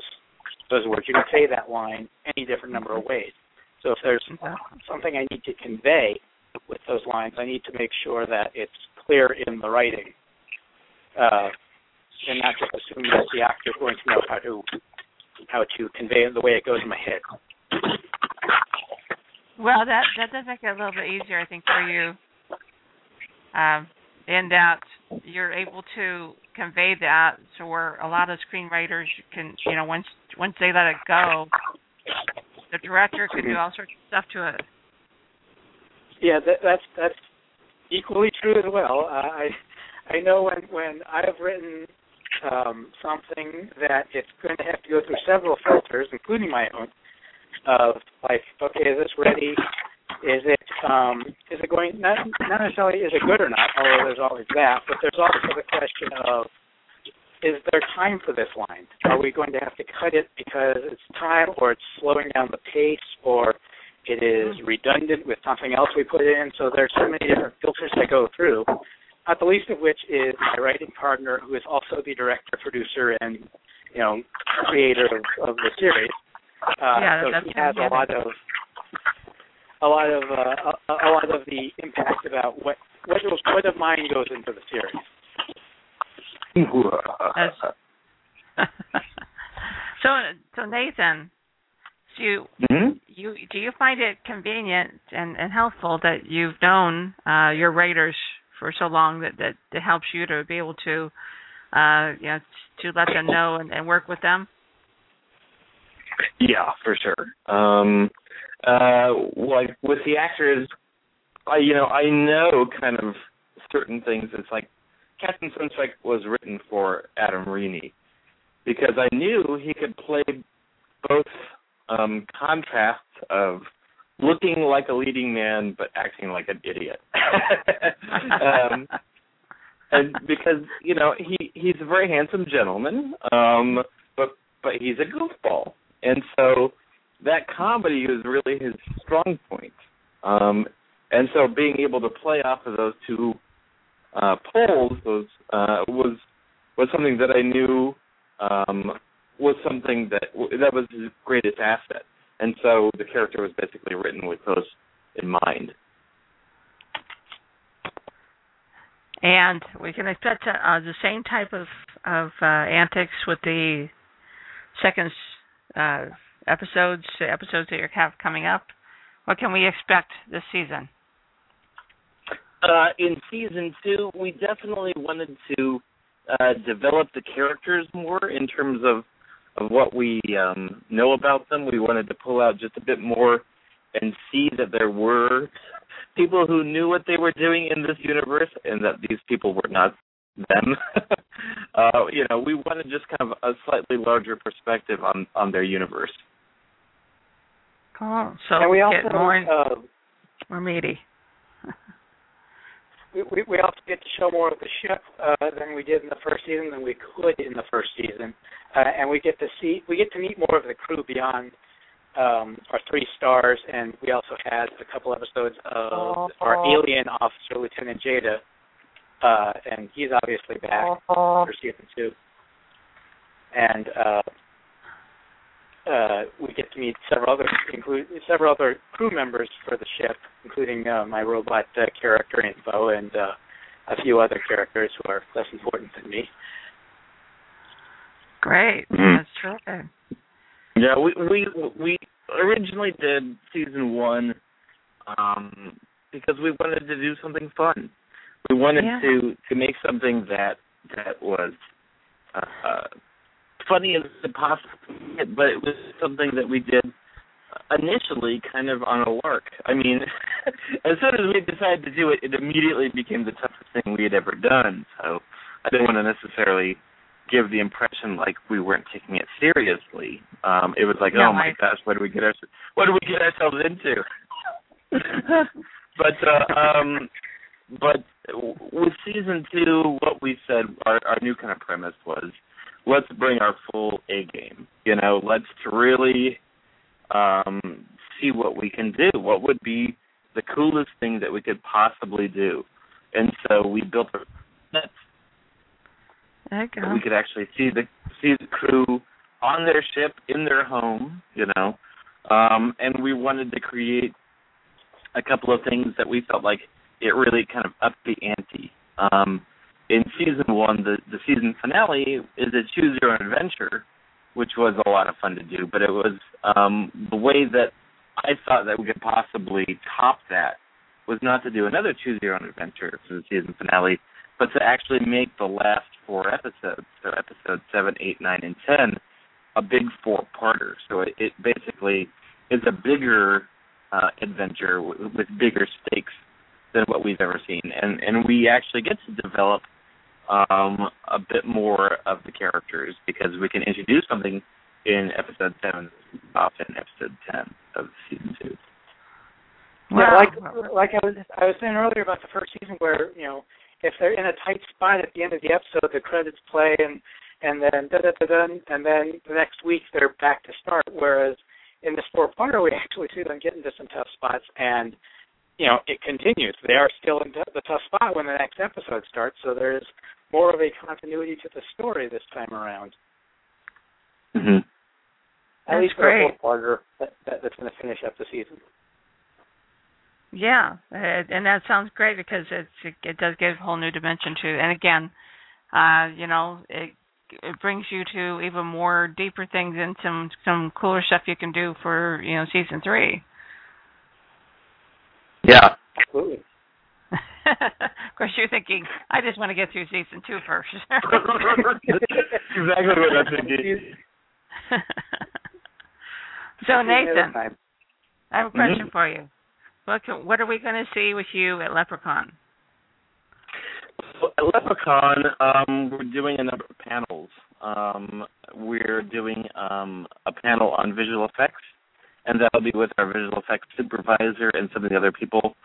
those words. You can say that line any different number of ways. So if there's something I need to convey with those lines, I need to make sure that it's clear in the writing, uh, and not just assume that the actor is going to know how to how to convey it the way it goes in my head. Well, that that does make it a little bit easier, I think, for you. Um, in that you're able to convey that so where a lot of screenwriters can you know once once they let it go the director can do all sorts of stuff to it yeah that, that's that's equally true as well uh, i i know when when i've written um something that it's going to have to go through several filters including my own of like okay is this ready is it um, is it going not not necessarily is it good or not, although there's always that, but there's also the question of is there time for this line? Are we going to have to cut it because it's time, or it's slowing down the pace, or it is redundant with something else we put in? So there's so many different filters that go through. Not the least of which is my writing partner, who is also the director, producer, and you know creator of, of the series. Uh, yeah, so he has a lot of a lot of uh, a, a lot of the impact about what what what of mine goes into the series. so so Nathan, do you mm-hmm. you do you find it convenient and, and helpful that you've known uh, your writers for so long that, that that helps you to be able to uh, you know to let them know and, and work with them? Yeah, for sure. Um, uh, like with the actors, I you know I know kind of certain things. It's like Captain Sunstrike was written for Adam Reaney because I knew he could play both um, contrasts of looking like a leading man but acting like an idiot. um, and because you know he he's a very handsome gentleman, um, but but he's a goofball, and so that comedy is really his strong point. Um, and so being able to play off of those two uh, poles was uh, was was something that I knew um, was something that that was his greatest asset. And so the character was basically written with those in mind. And we can expect uh, the same type of of uh, antics with the second uh, episodes episodes that you have coming up. What can we expect this season? Uh, in season two, we definitely wanted to uh, develop the characters more in terms of of what we um, know about them. We wanted to pull out just a bit more and see that there were people who knew what they were doing in this universe, and that these people were not them. uh, you know, we wanted just kind of a slightly larger perspective on on their universe. Cool. So and we also get more uh, more meaty. we, we also get to show more of the ship uh, than we did in the first season than we could in the first season, uh, and we get to see we get to meet more of the crew beyond um, our three stars, and we also had a couple episodes of our alien officer, Lieutenant Jada, uh, and he's obviously back for season two. And uh, uh, we get to meet several other include several other crew members for the ship, including uh, my robot uh, character Info and uh, a few other characters who are less important than me. Great, Mhm. that's terrific. Yeah, we we we originally did season one um, because we wanted to do something fun. We wanted Yeah. to to make something that that was uh, funny as it possibly get, but it was something that we did initially kind of on a lark. I mean, as soon as we decided to do it, it immediately became the toughest thing we had ever done. So I didn't want to necessarily give the impression like we weren't taking it seriously. Um, it was like, Yeah, oh my like- gosh, what do we get our what do we get ourselves into? but uh, um, but with season two, what we said, our, our new kind of premise was, let's bring our full A game. You know, let's really um, see what we can do. What would be the coolest thing that we could possibly do? And so we built a net There you that go. we could actually see the see the crew on their ship in their home, you know. Um, and we wanted to create a couple of things that we felt like it really kind of upped the ante. Um, in season one, the the season finale is a choose your own adventure, which was a lot of fun to do. But it was um, the way that I thought that we could possibly top that was not to do another choose your own adventure for the season finale, but to actually make the last four episodes, so episodes seven, eight, nine, and ten, a big four-parter. So it, it basically is a bigger uh, adventure with, with bigger stakes than what we've ever seen, and and we actually get to develop um, a bit more of the characters because we can introduce something in episode seven, often episode ten of season two. Yeah, like like I was I was saying earlier about the first season where you know if they're in a tight spot at the end of the episode, the credits play and and then da da da da, and then the next week they're back to start. Whereas in this four parter, we actually see them get into some tough spots, and you know it continues. They are still in the tough spot when the next episode starts, so there's more of a continuity to the story this time around. Mm-hmm. At That's least for great. a four parter that, that, that's going to finish up the season. Yeah, and that sounds great because it's it, it does give a whole new dimension to, and again, uh, you know, it it brings you to even more deeper things and some some cooler stuff you can do for you know season three. Yeah. Absolutely. of course, you're thinking, I just want to get through season two first. exactly what I'm thinking. so Nathan, I have a question for you. What can, what are we going to see with you at LepreCon? At LepreCon, um, we're doing a number of panels. Um, we're doing um, a panel on visual effects, and that'll be with our visual effects supervisor and some of the other people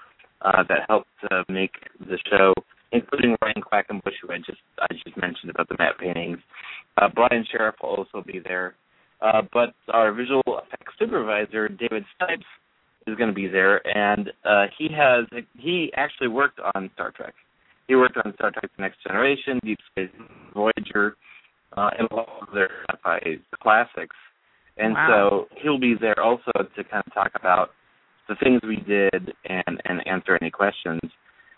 uh, that helped uh, make the show, including Ryan Quackenbush, who I just I just mentioned about the matte paintings. Uh, Brian Sheriff will also be there, uh, but our visual effects supervisor, David Snipes, is going to be there, and uh, he has he actually worked on Star Trek. He worked on Star Trek: The Next Generation, Deep Space Voyager, uh, and a lot of their classics. And Wow. so he'll be there also to kind of talk about the things we did and and answer any questions.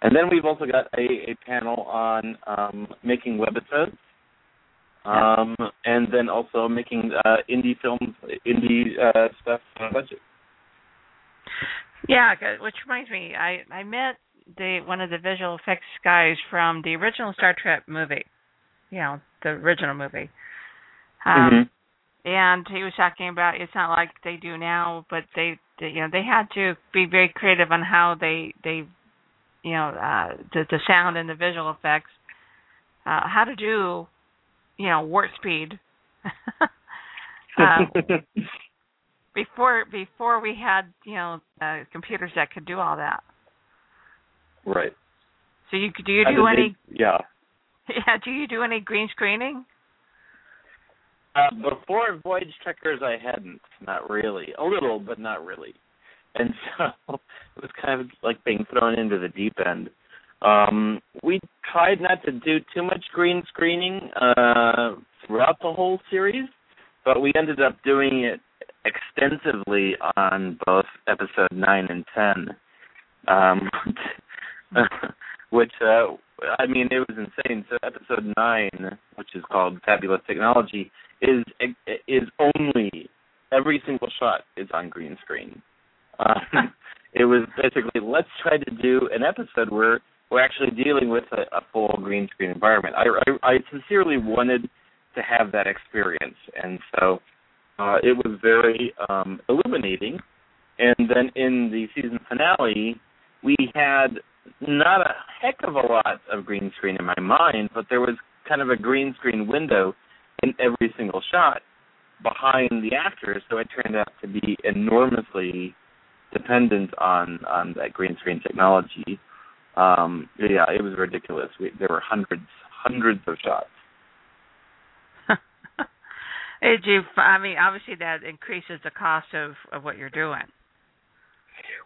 And then we've also got a, a panel on um, making webisodes, um, and then also making uh, indie films, indie uh, stuff on a budget. Yeah, which reminds me, I I met the one of the visual effects guys from the original Star Trek movie. You know, the original movie. Um Mhm. And he was talking about it's not like they do now, but they, they you know, they had to be very creative on how they they you know, uh the the sound and the visual effects uh how to do you know, warp speed. um, before before we had you know uh, computers that could do all that. right. So you do you do any yeah. yeah do you do any green screening? Uh, before Voyage Trekkers, I hadn't. Not really. A little, but not really. And so it was kind of like being thrown into the deep end. Um, we tried not to do too much green screening uh, throughout the whole series, but we ended up doing it extensively on both episode nine and ten. Um, which uh, I mean, it was insane. So episode nine, which is called Fabulous Technology, is is only every single shot is on green screen. Um, it was basically let's try to do an episode where we're actually dealing with a, a full green screen environment. I, I I sincerely wanted to have that experience, and so uh, it was very um, illuminating. And then in the season finale, we had not a heck of a lot of green screen in my mind, but there was kind of a green screen window in every single shot behind the actors, so it turned out to be enormously dependent on on that green screen technology. Um, yeah, it was ridiculous. We, there were hundreds, hundreds of shots. Did you? I mean, obviously that increases the cost of of what you're doing.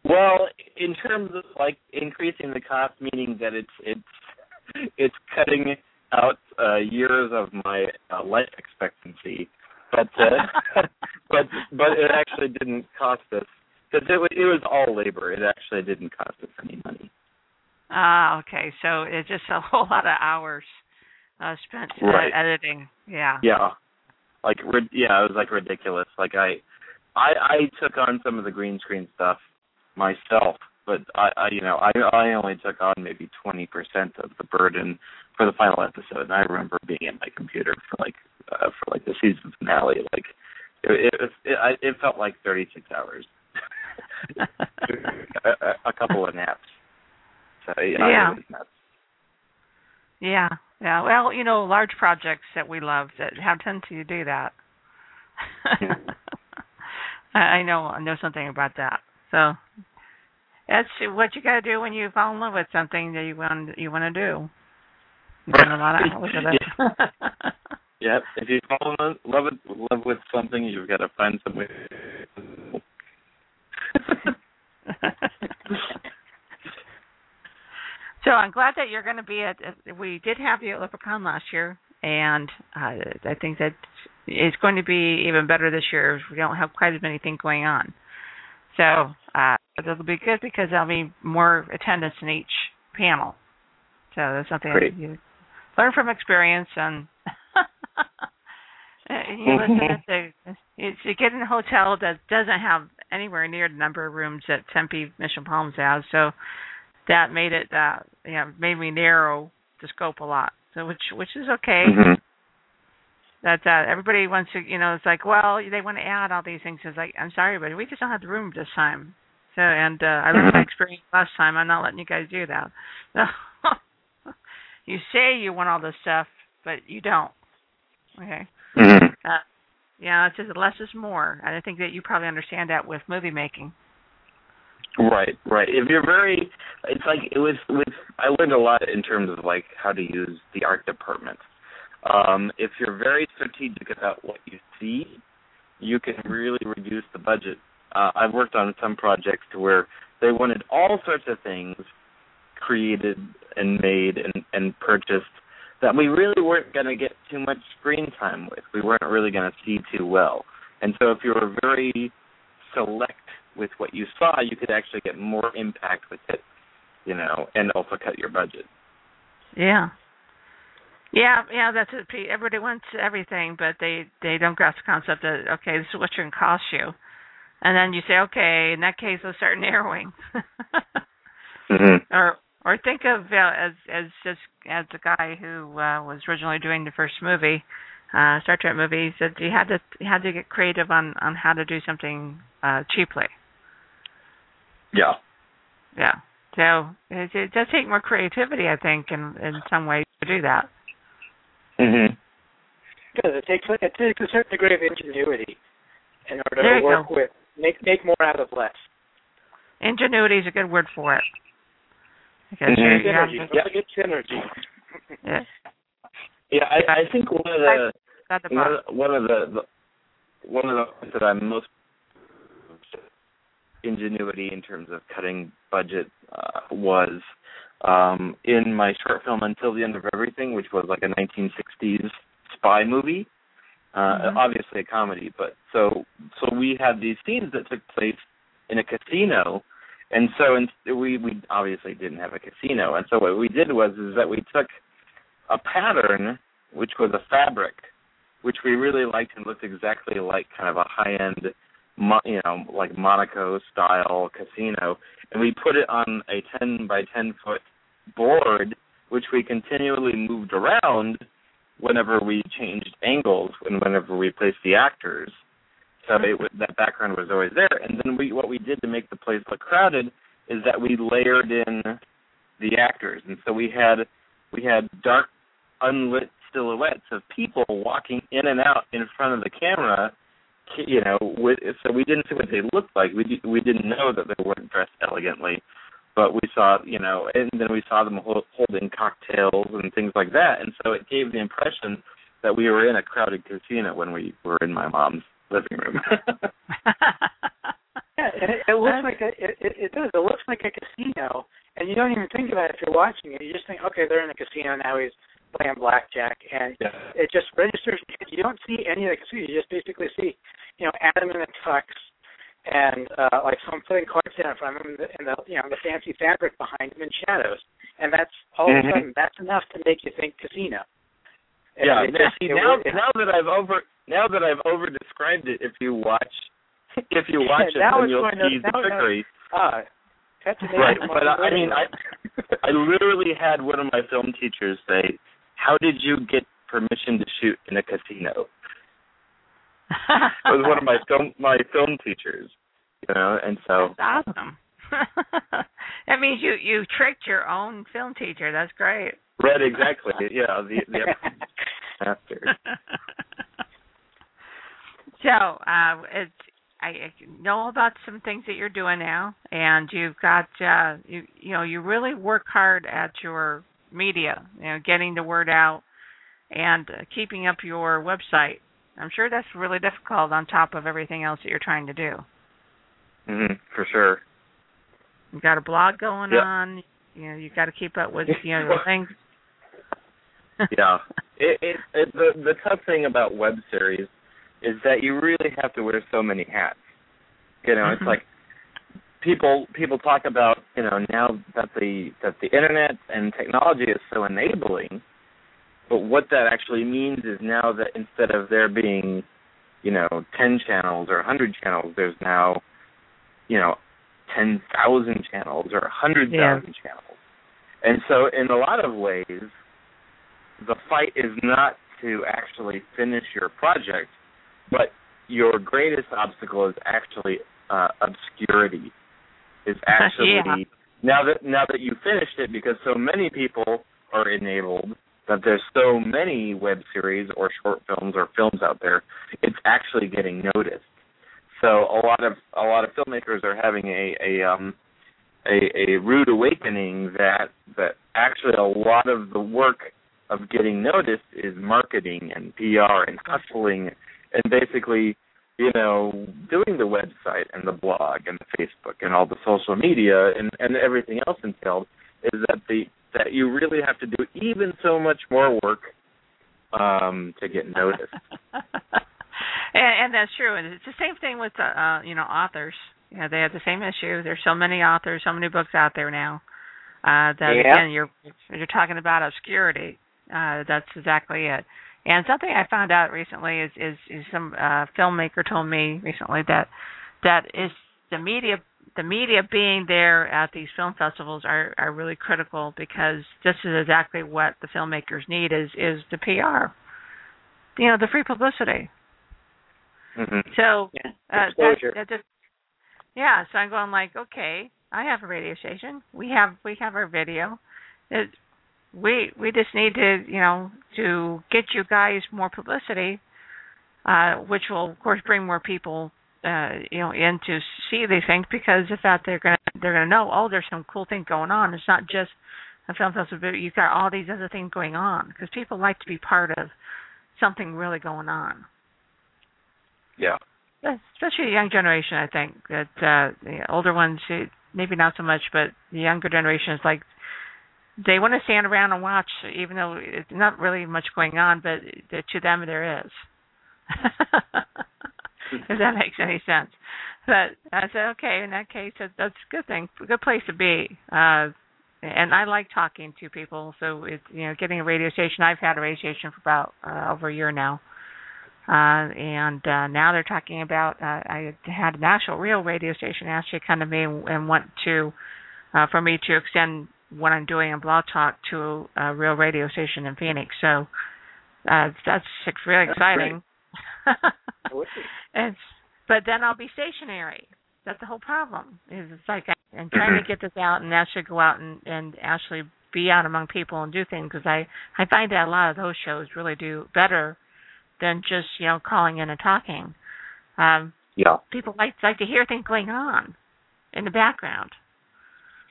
Well, in terms of like increasing the cost, meaning that it's it's it's cutting out uh, years of my uh, life expectancy, but uh, but but it actually didn't cost us because it was it was all labor. It actually didn't cost us any money. Ah, okay. So it's just a whole lot of hours uh, spent uh, Right. editing. Yeah. Yeah, like yeah, it was like ridiculous. Like I, I I took on some of the green screen stuff myself but I, I you know I I only took on maybe twenty percent of the burden for the final episode, and I remember being at my computer for like uh, for like the season finale, like it it, it, it felt like thirty six hours, a, a, couple of naps. So yeah, yeah. it was nuts. Yeah, yeah. Well, you know, large projects that we love that have tend to do that. I I know I know something about that. So that's what you got to do when you fall in love with something that you want you want to do. You spend a lot of hours with it. Yep. If you fall in love with love with something, you've got to find some way. so I'm glad that you're going to be at. We did have you at LepreCon last year, and uh, I think that it's going to be even better this year. We don't have quite as many things going on, so uh, it'll be good because there'll be more attendance in each panel. So that's something Great. you learn from experience and. you listen at the it's you get in a hotel that doesn't have anywhere near the number of rooms that Tempe Mission Palms has, so that made it uh you know, made me narrow the scope a lot. So which which is okay. Mm-hmm. That uh everybody wants to you know, it's like, well, they want to add all these things. It's like, I'm sorry, but we just don't have the room this time. So and uh I learned my experience last time, I'm not letting you guys do that. you say you want all this stuff, but you don't. Okay. Mm-hmm. Uh, yeah, it's just less is more. And I think that you probably understand that with movie making. Right, right. If you're very, it's like it was with. I learned a lot in terms of like how to use the art department. Um, if you're very strategic about what you see, you can really reduce the budget. Uh, I've worked on some projects to where they wanted all sorts of things created and made and, and purchased that we really weren't going to get too much screen time with. We weren't really going to see too well. And so if you were very select with what you saw, you could actually get more impact with it, you know, and also cut your budget. Yeah. Yeah, yeah, that's it. Everybody wants everything, but they they don't grasp the concept that okay, this is what it's going to cost you, and then you say, okay, in that case, let's start narrowing. mm-hmm. Or or think of uh, as as just as the guy who uh, was originally doing the first movie, uh, Star Trek movie, he said he had to he had to get creative on on how to do something uh, cheaply. Yeah. Yeah. So it, it does take more creativity, I think, in in some ways to do that. Mhm. Because it takes it takes a certain degree of ingenuity in order There to work go. with make make more out of less. Ingenuity is a good word for it. Because you're, you have Synergy. to- Don't forget synergy. yeah, Yeah, I, I think one of the the one box. of, one of the, the one of the things that I'm most ingenuity in terms of cutting budget uh, was um, in my short film Until the End of Everything, which was like a 1960s spy movie. Uh, Mhm. Obviously a comedy, but so so we had these scenes that took place in a casino, and so in, we we obviously didn't have a casino, and so what we did was is that we took a pattern which was a fabric, which we really liked and looked exactly like kind of a high end, mo- you know, like Monaco style casino, and we put it on a 10 by 10 foot board, which we continually moved around whenever we changed angles and whenever we placed the actors. So mm-hmm. it was, that background was always there. And then we what we did to make the place look crowded is that we layered in the actors, and so we had we had dark unlit silhouettes of people walking in and out in front of the camera you know with, so we didn't see what they looked like we we didn't know that they weren't dressed elegantly but we saw you know and then we saw them holding cocktails and things like that and so it gave the impression that we were in a crowded casino when we were in my mom's living room Yeah, and it, it looks like a, it, it it does. It looks like a casino, and you don't even think about it if you're watching it. You just think, okay, they're in a casino now. He's playing blackjack, and yeah. it just registers. You don't see any of the casino. You just basically see, you know, Adam in a tux, and uh like someone putting cards down in front of him, and the you know the fancy fabric behind him in shadows, and that's all Mhm. of a sudden that's enough to make you think casino. And yeah it now, see, it now now that i've over now that i've over described it if you watch if you watch it Now then you'll to- see the trickery Ah, right, but I, I mean, I I literally had one of my film teachers say, "How did you get permission to shoot in a casino?" It was one of my film my film teachers, you know, and so That's awesome. that means you you tricked your own film teacher. That's great. Right, exactly. Yeah, the the master. so, uh, it's I know about some things that you're doing now, and you've got uh, you you know you really work hard at your media, you know, getting the word out and uh, keeping up your website. I'm sure that's really difficult on top of everything else that you're trying to do. hmm for sure. You've got a blog going Yeah. on. You know, you've got to keep up with you know things. yeah. It, it, it the the tough thing about web series is that you really have to wear so many hats. You know, it's Mhm. like people people talk about you know now that the that the internet and technology is so enabling, but what that actually means is now that instead of there being you know ten channels or a hundred channels, there's now you know ten thousand channels or a hundred thousand channels, and so in a lot of ways, the fight is not to actually finish your project, but your greatest obstacle is actually uh, obscurity. Is actually Yeah. now that now that you finished it because so many people are enabled that there's so many web series or short films or films out there, it's actually getting noticed. So a lot of a lot of filmmakers are having a a um a, a rude awakening that that actually a lot of the work of getting noticed is marketing and PR and hustling and basically, you know, doing the website and the blog and the Facebook and all the social media and, and everything else entailed is that the that you really have to do even so much more work um to get noticed. and, and that's true. And it's the same thing with uh, uh, you know authors. You know, they have the same issue. There's so many authors, so many books out there now. Uh, that Yeah. again, you're you're talking about obscurity. Uh, that's exactly it. And something I found out recently is is, is some uh, filmmaker told me recently that that is the media the media being there at these film festivals are are really critical because this is exactly what the filmmakers need is is the PR. You know, the free publicity. hmm So Yeah. uh, that, that just, yeah, so I'm going like, okay, I have a radio station. We have we have our video. It, we we just need to you know to get you guys more publicity, uh, which will of course bring more people uh, you know in to see these things because if that they're gonna they're gonna know oh there's some cool thing going on. It's not just a film festival, but you've got all these other things going on because people like to be part of something really going on Yeah. especially the young generation. I think that uh, the older ones, eh, maybe not so much, but the younger generation is like they want to stand around and watch, even though it's not really much going on, but to them there is. if that makes any sense. But I said, okay, in that case, that, that's a good thing, a good place to be. Uh, and I like talking to people, so it's you know getting a radio station. I've had a radio station for about uh, over a year now uh, and uh, now they're talking about. Uh, I had an actual real radio station actually come to me and, and want to, uh, for me to extend what I'm doing in Blog Talk to a real radio station in Phoenix. So uh, that's really exciting. It be. it's, but then I'll be stationary. That's the whole problem. Is it's like I'm trying to get this out and actually go out and and actually be out among people and do things because I I find that a lot of those shows really do better than just you know calling in and talking. Um, Yeah. people like like to hear things going on in the background.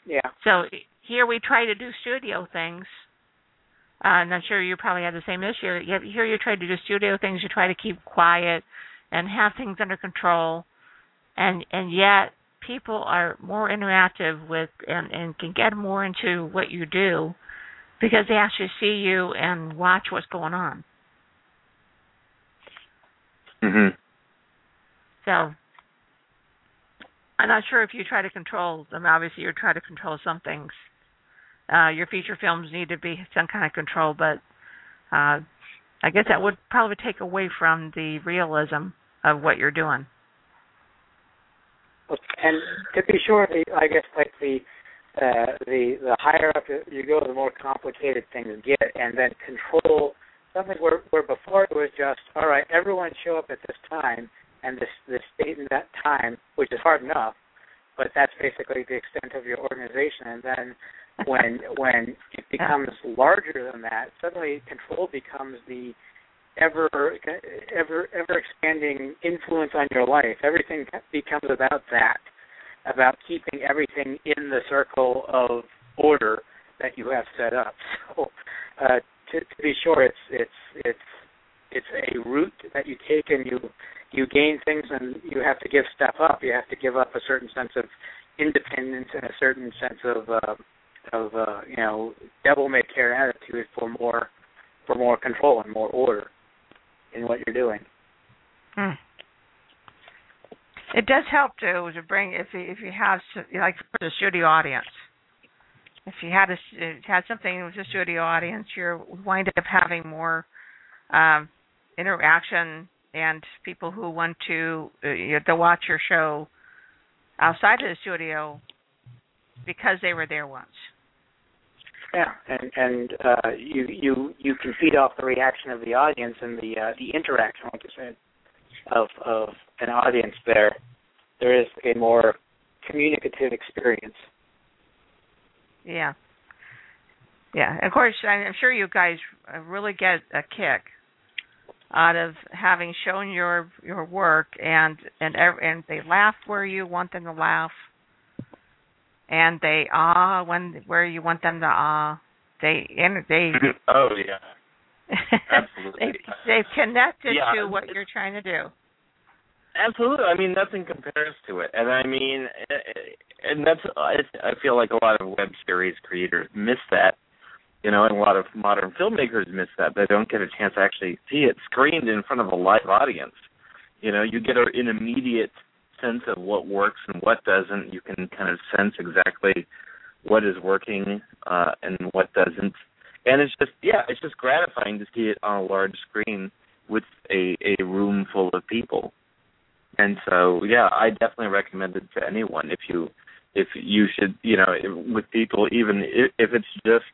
Yeah. So here we try to do studio things. Uh, and I'm not sure you probably have the same issue. You- Here you try to do studio things. You try to keep quiet and have things under control, and and yet people are more interactive with and and can get more into what you do because they actually see you and watch what's going on. hmm So I'm not sure if you try to control them. Obviously, you try to control some things. Uh, your feature films need to be some kind of control, but uh, I guess that would probably take away from the realism of what you're doing. And to be sure, I guess like the uh, the the higher up you go, the more complicated things get, and then control something where where before it was just all right, everyone show up at this time and this this date and that time, which is hard enough, but that's basically the extent of your organization. And then when when it becomes larger than that, suddenly control becomes the ever ever ever expanding influence on your life. Everything becomes about that, about keeping everything in the circle of order that you have set up. So, uh, to, to be sure, it's it's it's it's a route that you take and you you gain things and you have to give stuff up. You have to give up a certain sense of independence and a certain sense of uh, of uh, you know devil may care attitude for more for more control and more order in what you're doing. Hmm. It does help too to bring if you, if you have like for the studio audience. If you had a had something with a studio audience, you're wind up having more um, interaction and people who want to uh, to watch your show outside of the studio because they were there once. Yeah, and and uh, you you you can feed off the reaction of the audience and the uh, the interaction, like you said, of of an audience. There, there is a more communicative experience. Yeah, yeah. Of course, I'm sure you guys really get a kick out of having shown your your work and and and they laugh where you want them to laugh and they ah when where you want them to ah. They and they. oh yeah. Absolutely. they they've connected yeah, to what you're trying to do. Absolutely. I mean, nothing compares to it. And I mean, and that's I feel like a lot of web series creators miss that. You know, and a lot of modern filmmakers miss that. They don't get a chance to actually see it screened in front of a live audience. You know, you get an immediate sense of what works and what doesn't. You can kind of sense exactly what is working uh, and what doesn't. And it's just yeah, it's just gratifying to see it on a large screen with a a room full of people. And so yeah, I definitely recommend it to anyone if you if you should you know with people even if, it's just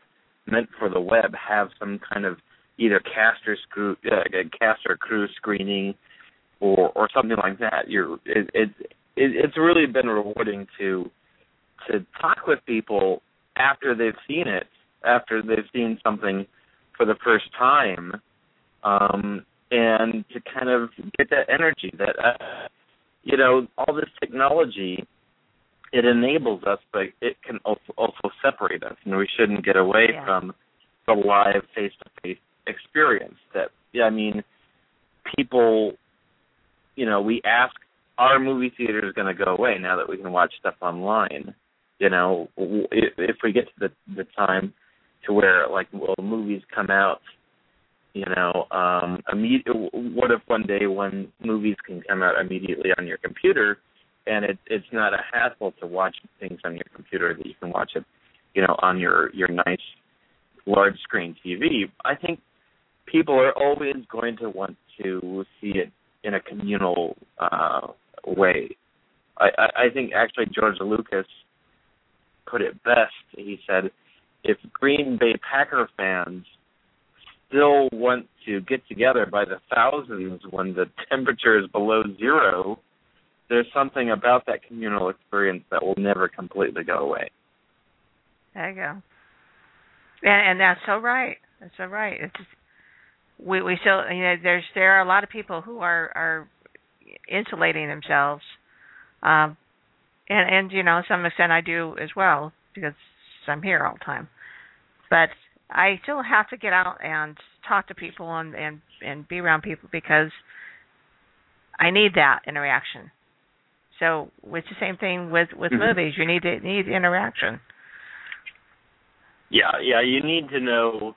meant for the web have some kind of either cast or screw uh, cast or crew screening or or something like that. You're it, it, it it's really been rewarding to to talk with people after they've seen it, after they've seen something for the first time, um, and to kind of get that energy that uh, you know all this technology it enables us, but it can also, also separate us, and we shouldn't get away yeah. from the live face-to-face experience. That yeah, I mean, people you know, we ask, are movie theaters going to go away now that we can watch stuff online? You know, if, if we get to the the time to where like well movies come out you know um immediate what if one day when movies can come out immediately on your computer and it it's not a hassle to watch things on your computer that you can watch it you know on your your nice large screen TV i think people are always going to want to see it in a communal uh, way. I, I, think actually George Lucas put it best. He said, if Green Bay Packer fans still want to get together by the thousands when the temperature is below zero, there's something about that communal experience that will never completely go away. There you go. And, and that's so right. That's so right. It's we we still you know there's there are a lot of people who are are insulating themselves um and and you know some extent I do as well because I'm here all the time. But I still have to get out and talk to people and and and be around people because I need that interaction. So it's the same thing with with mm-hmm. movies. You need to need interaction. Yeah yeah you need to know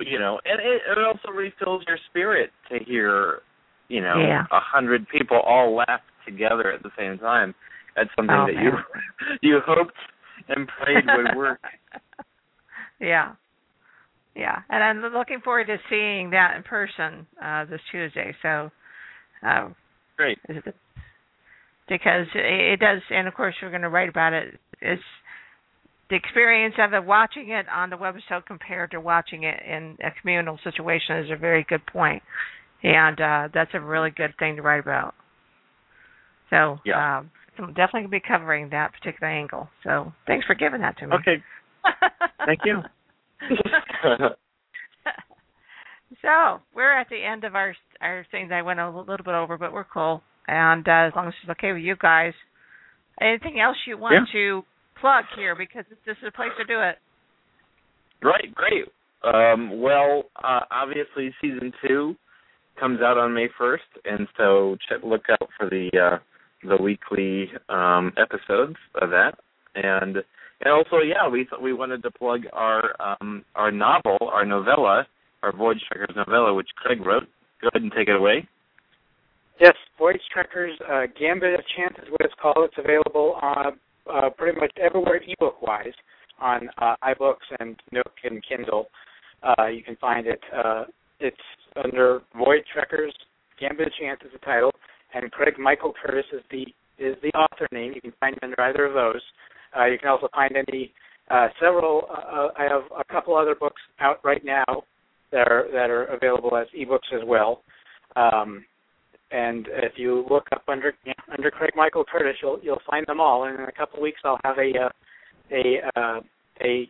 you know, and it, it also refills your spirit to hear, you know, a yeah. hundred people all laugh together at the same time at something oh, that man. you you hoped and prayed would work. yeah, yeah, and I'm looking forward to seeing that in person uh this Tuesday. So, uh, great. Is it the because it, it does. And of course, we're going to write about it. It's the experience of it, watching it on the website compared to watching it in a communal situation is a very good point, and uh, that's a really good thing to write about. So, yeah. um, I'm definitely to be covering that particular angle. So, thanks for giving that to me. Okay. Thank you. so we're at the end of our our things. I went a little bit over, but we're cool. And uh, as long as it's okay with you guys, anything else you want Yeah. to plug here because this is a place to do it. Right, great. Um, well, uh, obviously, season two comes out on May first, and so check, look out for the uh, the weekly um, episodes of that. And and also, yeah, we thought we wanted to plug our um, our novel, our novella, our Voyage Trekkers novella, which Craig wrote. Go ahead and take it away. Yes, Voyage Trekkers, uh, Gambit of Chance is what it's called. It's available uh, uh, pretty much everywhere ebook wise on uh, iBooks and Nook and Kindle. Uh, you can find it. Uh, it's under Voyage Trekkers, Gambit of Chance is the title, and Craig Michael Curtis is the is the author name. You can find him under either of those. Uh, you can also find any uh, several. Uh, I have a couple other books out right now that are that are available as ebooks as well. Um, and if you look up under under Craig Michael Curtis, you'll you'll find them all. And in a couple of weeks, I'll have a uh, a uh, a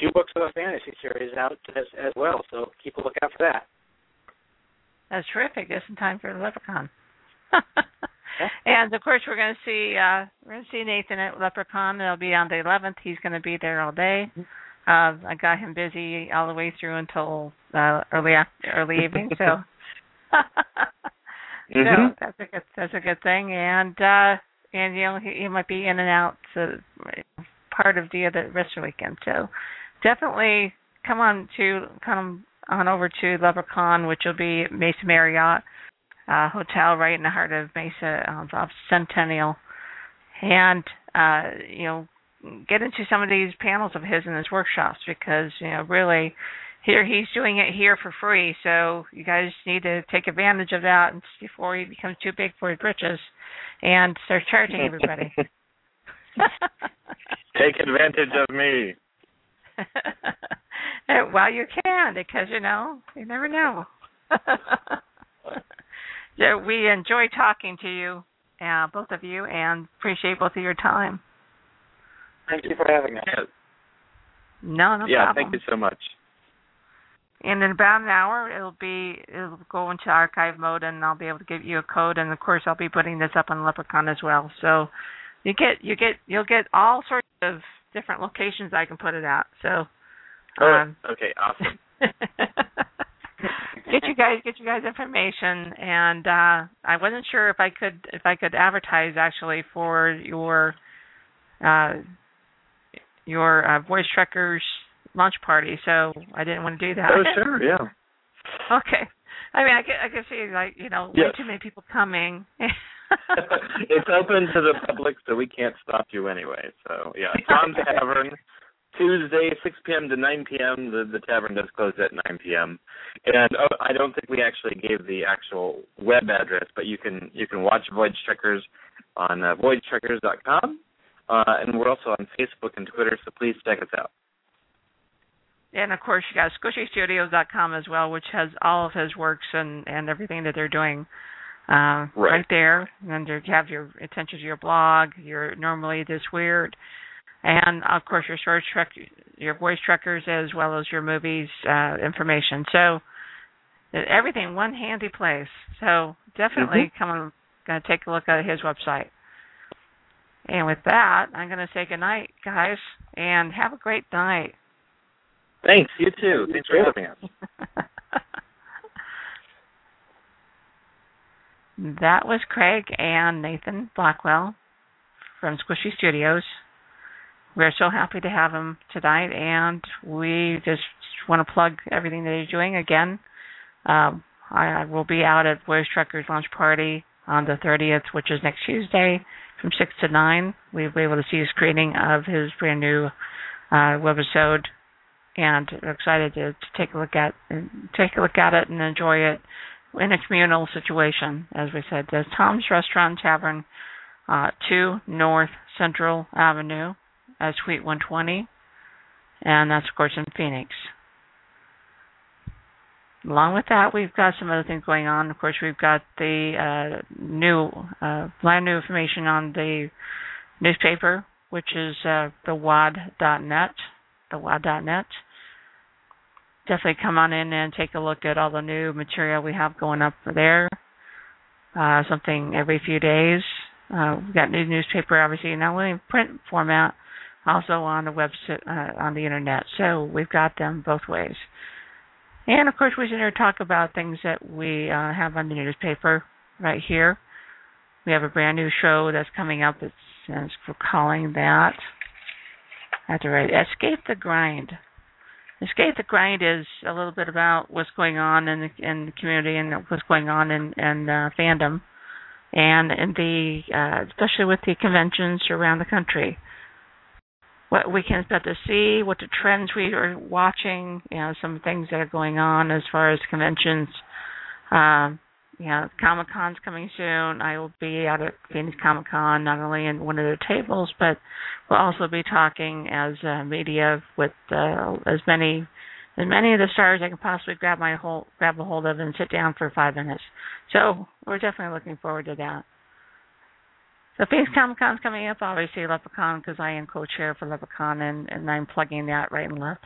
two books of a fantasy series out as as well. So keep a lookout for that. That's terrific. Just in time for the LepreCon. and of course, we're going to see uh, we're going to see Nathan at LepreCon. It'll be on the 11th. He's going to be there all day. Uh, I got him busy all the way through until uh, early after, early evening. So. So Mhm. that's a good that's a good thing, and uh and you know he, he might be in and out so part of the other rest of the weekend. So definitely come on to come on over to LepreCon, which will be Mesa Marriott uh, Hotel right in the heart of Mesa um, off Centennial, and uh you know get into some of these panels of his in his workshops because you know really here he's doing it here for free so you guys need to take advantage of that before he becomes too big for his britches and start charging everybody Take advantage of me. well you can because you know you never know so we enjoy talking to you uh, both of you and appreciate both of your time Thank you for having us. Yeah, no no yeah problem thank you so much. And in about an hour, it'll be it'll go into archive mode, and I'll be able to give you a code. And of course, I'll be putting this up on LepreCon as well. So you get you get you'll get all sorts of different locations I can put it at. So Oh, um, okay, awesome. get you guys get you guys information, and uh I wasn't sure if I could if I could advertise actually for your uh your uh, Voyage Trekkers launch party, so I didn't want to do that. Oh, sure, yeah. Okay. I mean, I can I can see like you know Yes. way too many people coming. it's open to the public, so we can't stop you anyway. So yeah, Tom Tavern, Tuesday, 6 p.m. to 9 p.m. The the tavern does close at 9 p.m. And oh, I don't think we actually gave the actual web address, but you can you can watch Voyage Trekkers on uh, voyagetrekkers.com, uh, and we're also on Facebook and Twitter. So please check us out. And of course, you got squishystudios.com as well, which has all of his works and and everything that they're doing uh, Right. there. And you have your attention to your blog, your normally this weird, and of course your search trek, your Voyage Trekkers as well as your movies uh, information. So everything in one handy place. So definitely come on, gonna take a look at his website. And with that, I'm gonna say good night, guys, and have a great night. Thanks. You too. Thanks for having us. that was Craig and Nathan Blackwell from Squishy Studios. We're so happy to have them tonight, and we just want to plug everything that he's doing again. Um, I, I will be out at Voyage Trekkers Launch Party on the 30th, which is next Tuesday, from 6 to 9. We'll be able to see a screening of his brand new uh, webisode, and excited to, to take a look at take a look at it and enjoy it in a communal situation, as we said. There's Tom's Restaurant Tavern uh, 2 North Central Avenue at Suite 120, and that's, of course, in Phoenix. Along with that, we've got some other things going on. Of course, we've got the uh, new, uh, brand new information on the newspaper, which is uh, the WAD.net, the WAD.net. Definitely come on in and take a look at all the new material we have going up there. Uh, something every few days. Uh, we've got new newspaper, obviously, not only in print format, also on the website, uh, on the internet. So we've got them both ways. And of course, we're going to talk about things that we uh, have on the newspaper right here. We have a brand new show that's coming up. It's, it's for calling that. Have to write Escape the Grind. Escape the Grind is a little bit about what's going on in the, in the community and what's going on in, in uh, fandom, and in the uh, especially with the conventions around the country what we can expect to see, what the trends we are watching, you know, some things that are going on as far as conventions. Um, know, Comic Con's coming soon. I will be out at Phoenix Comic Con, not only in one of the tables, but we'll also be talking as uh, media with uh, as many as many of the stars I can possibly grab my hold grab a hold of and sit down for five minutes. So we're definitely looking forward to that. So Phoenix Comic Con's coming up, obviously LepreCon because I am co-chair for LepreCon and, and I'm plugging that right and left.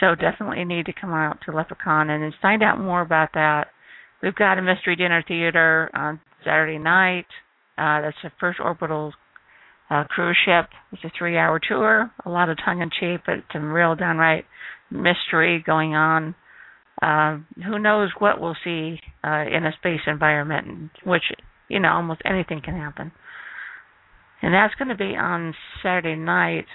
So definitely need to come out to LepreCon and find out more about that. We've got a mystery dinner theater on Saturday night. Uh, that's the first orbital uh, cruise ship. It's a three-hour tour. A lot of tongue-in-cheek, but some real downright mystery going on. Uh, who knows what we'll see uh, in a space environment, which you know almost anything can happen and that's going to be on Saturday night.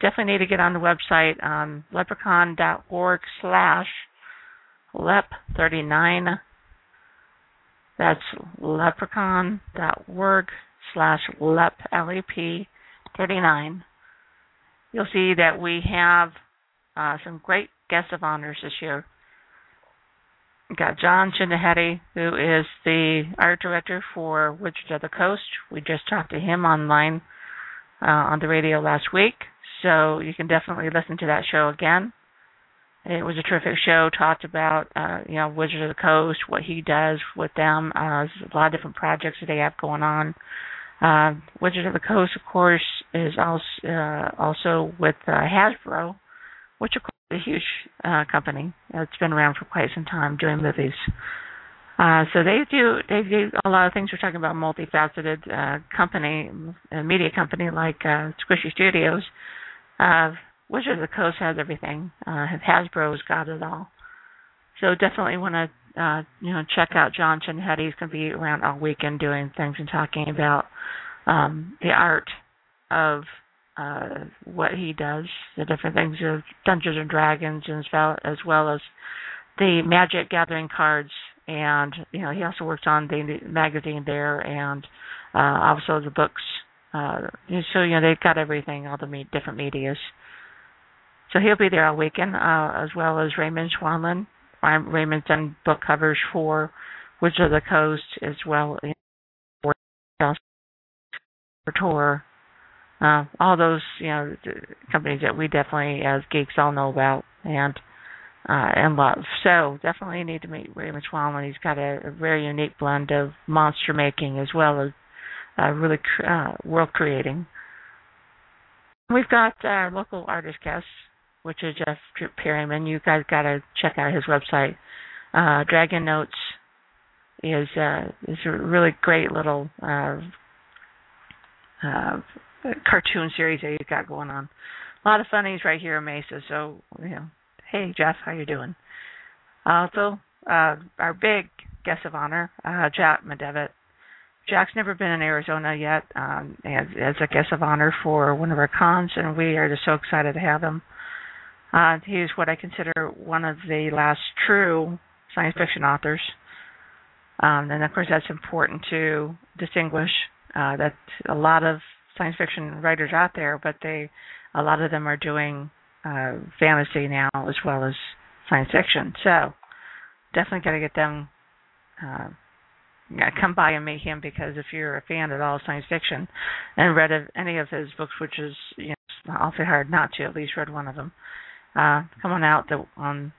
Definitely need to get on the website um, leprecon.org slash lep39. That's leprecon.org slash lep, L-E-P 39. You'll see that we have uh, some great guests of honors this year got Jon Schindehette, who is the art director for Wizards of the Coast. We just talked to him online uh, on the radio last week, so you can definitely listen to that show again. It was a terrific show. Talked about uh, you know Wizards of the Coast, what he does with them. Uh, there's a lot of different projects that they have going on. Uh, Wizards of the Coast, of course, is also uh, also with uh, Hasbro, which of course is a huge uh, company. It's been around for quite some time doing movies. Uh, so they do they do a lot of things. We're talking about multifaceted uh, company, a media company like uh, Squishy Studios. Uh, Wizard of the Coast has everything. Uh, Hasbro's got it all. So definitely want to uh, you know check out Jon Schindehette. He's going to be around all weekend doing things and talking about um, the art of uh, what he does, the different things of Dungeons and Dragons, and as well as the Magic Gathering cards. And you know, he also works on the magazine there, and uh, also the books. Uh, so you know, they've got everything, all the me- different media's. So he'll be there all weekend, uh, as well as Raymond Swanland. Raymond's done book covers for Wizards of the Coast as well as for tour uh, all those you know companies that we definitely as geeks all know about and uh, and love. So definitely need to meet Raymond Swanland. He's got a, a very unique blend of monster making as well as uh, really uh, world creating. We've got our local artist guest, which is Jeff Perryman. You guys got to check out his website. Uh, Dragon Notes is uh, is a really great little uh, uh, cartoon series that he's got going on. A lot of funnies right here in Mesa. So you know, hey Jeff, how you doing? Also, uh, our big guest of honor, uh, Jack McDevitt. Jack's never been in Arizona yet um, as, as a guest of honor for one of our cons, and we are just so excited to have him. Uh, he's what I consider one of the last true science fiction authors. Um, and of course, that's important to distinguish uh, that a lot of science fiction writers out there, but they a lot of them are doing uh, fantasy now as well as science fiction. So definitely got to get them uh, come by and meet him because if you're a fan at all of science fiction and read any of his books, which is you know awfully hard not to, at least read one of them, uh, come on out the, on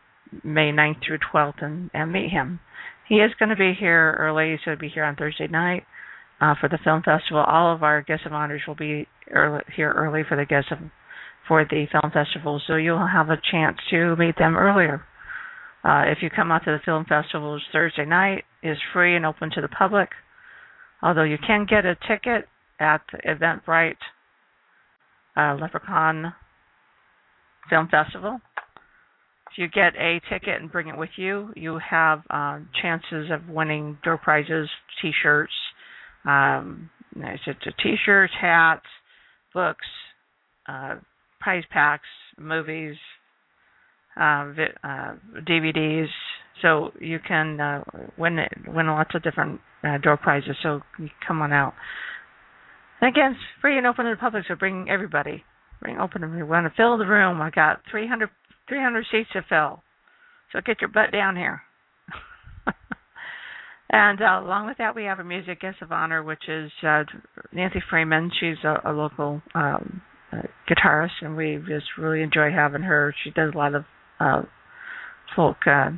May 9th through 12th and, and meet him. He is going to be here early, so he'll be here on Thursday night uh, for the film festival. All of our guests of honors will be early, here early for the guests of, for the film festival, so you'll have a chance to meet them earlier. Uh, if you come out to the film festival Thursday night, is free and open to the public. Although you can get a ticket at Eventbrite uh, LepreCon Film Festival. If you get a ticket and bring it with you, you have uh, chances of winning door prizes, T-shirts, um, T-shirts, hats, books, uh, prize packs, movies, uh, vi- uh, DVDs. So you can uh, win win lots of different uh, door prizes. So come on out. And again, it's free and open to the public. So bring everybody. Bring open. We want to fill the room. I got 300, 300 seats to fill. So get your butt down here. and uh, along with that, we have a music guest of honor, which is uh, Nancy Freeman. She's a, a local um, uh, guitarist, and we just really enjoy having her. She does a lot of uh, folk uh,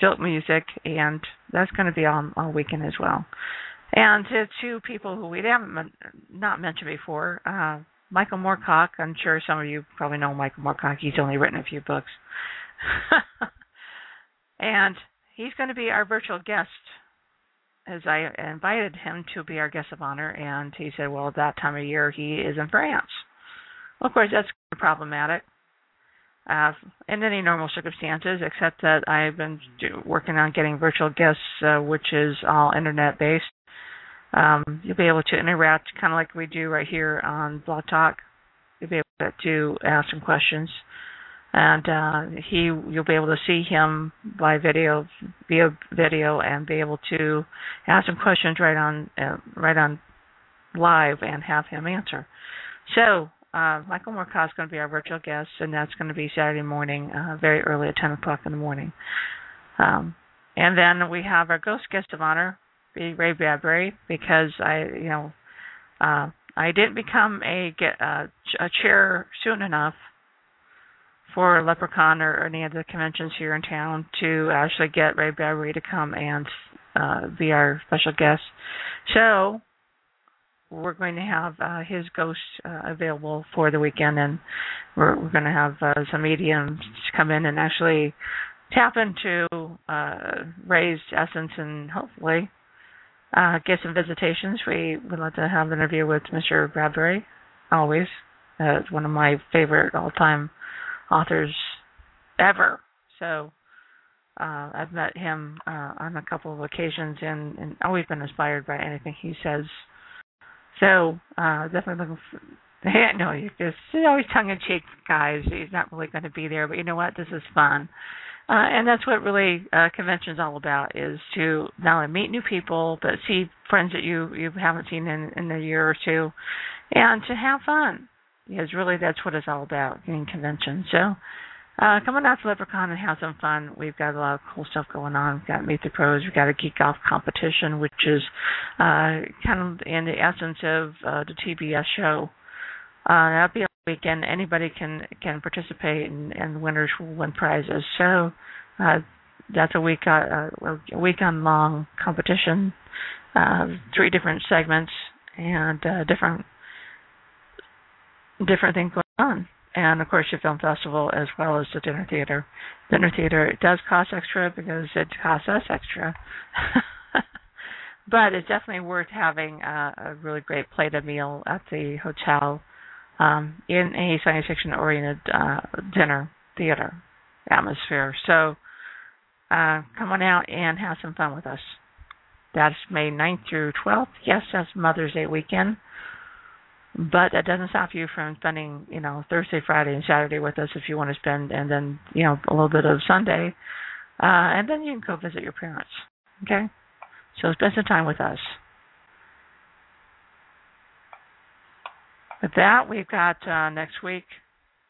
folk music, and that's going to be on all weekend as well. And to two people who we haven't not mentioned before, uh, Michael Moorcock. I'm sure some of you probably know Michael Moorcock. He's only written a few books, and he's going to be our virtual guest. As I invited him to be our guest of honor, and he said, "Well, at that time of year, he is in France." Well, of course, that's problematic uh, in any normal circumstances, except that I've been working on getting virtual guests, uh, which is all internet based. Um, you'll be able to interact kind of like we do right here on Blog Talk. You'll be able to ask some questions, and uh, he you'll be able to see him by video, via video, and be able to ask some questions right on uh, right on live and have him answer. So uh, Michael Moorcock is going to be our virtual guest, and that's going to be Saturday morning, uh, very early at 10 o'clock in the morning. Um, and then we have our ghost guest of honor, Ray Bradbury, because I, you know, uh, I didn't become a get uh, a chair soon enough for LepreCon or any of the conventions here in town to actually get Ray Bradbury to come and uh, be our special guest. So we're going to have uh, his ghost uh, available for the weekend, and we're, we're going to have uh, some mediums come in and actually tap into uh, raised essence and hopefully uh, get some visitations. We would like to have an interview with Mr. Bradbury, always. Uh, one of my favorite all-time authors ever. So uh, I've met him uh, on a couple of occasions and, and always been inspired by anything he says so uh, definitely looking. For, yeah, no, he's just he's always tongue in cheek, guys. He's not really going to be there, but you know what? This is fun. Uh, and that's what really uh, convention is all about: is to not only meet new people, but see friends that you you haven't seen in in a year or two, and to have fun. Because really, that's what it's all about in convention. So, uh, come on out to LepreCon and have some fun. We've got a lot of cool stuff going on. We've got Meet the Pros. We've got a geek golf competition, which is uh, kind of in the essence of uh, the TBS show. Uh, that'll be weekend. Anybody can can participate, and, and winners will win prizes. So uh, that's a week uh, a weekend long competition. Uh, three different segments and uh, different different things going on and of course the film festival as well as the dinner theater. Dinner theater it does cost extra because it costs us extra, but it's definitely worth having a, a really great plated meal at the hotel um, in a science fiction oriented uh, dinner theater atmosphere. So uh, come on out and have some fun with us. That's May 9th through 12th. Yes, that's Mother's Day weekend. But that doesn't stop you from spending, you know, Thursday, Friday, and Saturday with us if you want to spend, and then, you know, a little bit of Sunday. Uh, and then you can go visit your parents. Okay? So spend some time with us. With that, we've got uh, next week.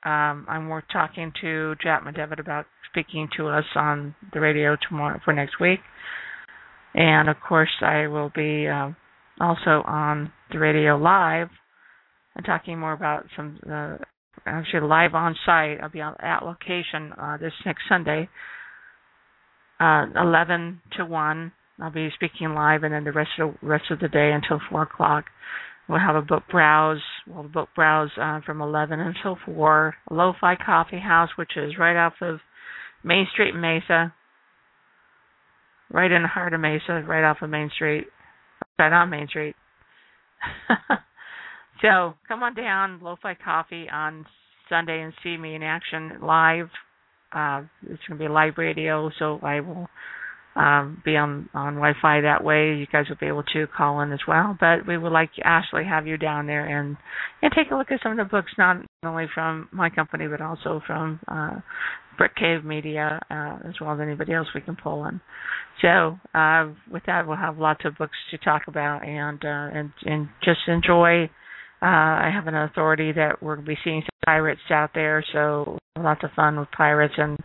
Um, I'm we're talking to Jack McDevitt about speaking to us on the radio tomorrow for next week. And of course, I will be uh, also on the radio live and talking more about some uh, actually live on site. I'll be on, at location uh, this next Sunday, uh, 11 to 1. I'll be speaking live, and then the rest of the rest of the day until 4 o'clock. We'll have a book browse. We'll book browse uh, from 11 until 4. Lo-Fi Coffee House, which is right off of Main Street Mesa, right in the heart of Mesa, right off of Main Street, right on Main Street. so come on down, Lo-Fi Coffee on Sunday and see me in action live. Uh, it's going to be live radio, so I will um, be on on Wi-Fi that way. You guys will be able to call in as well. But we would like to have you down there and and take a look at some of the books, not only from my company but also from uh, Brick Cave Media, uh, as well as anybody else we can pull in. So uh, with that, we'll have lots of books to talk about and uh, and and just enjoy. Uh, I have an authority that we're going to be seeing some pirates out there, so lots of fun with pirates, and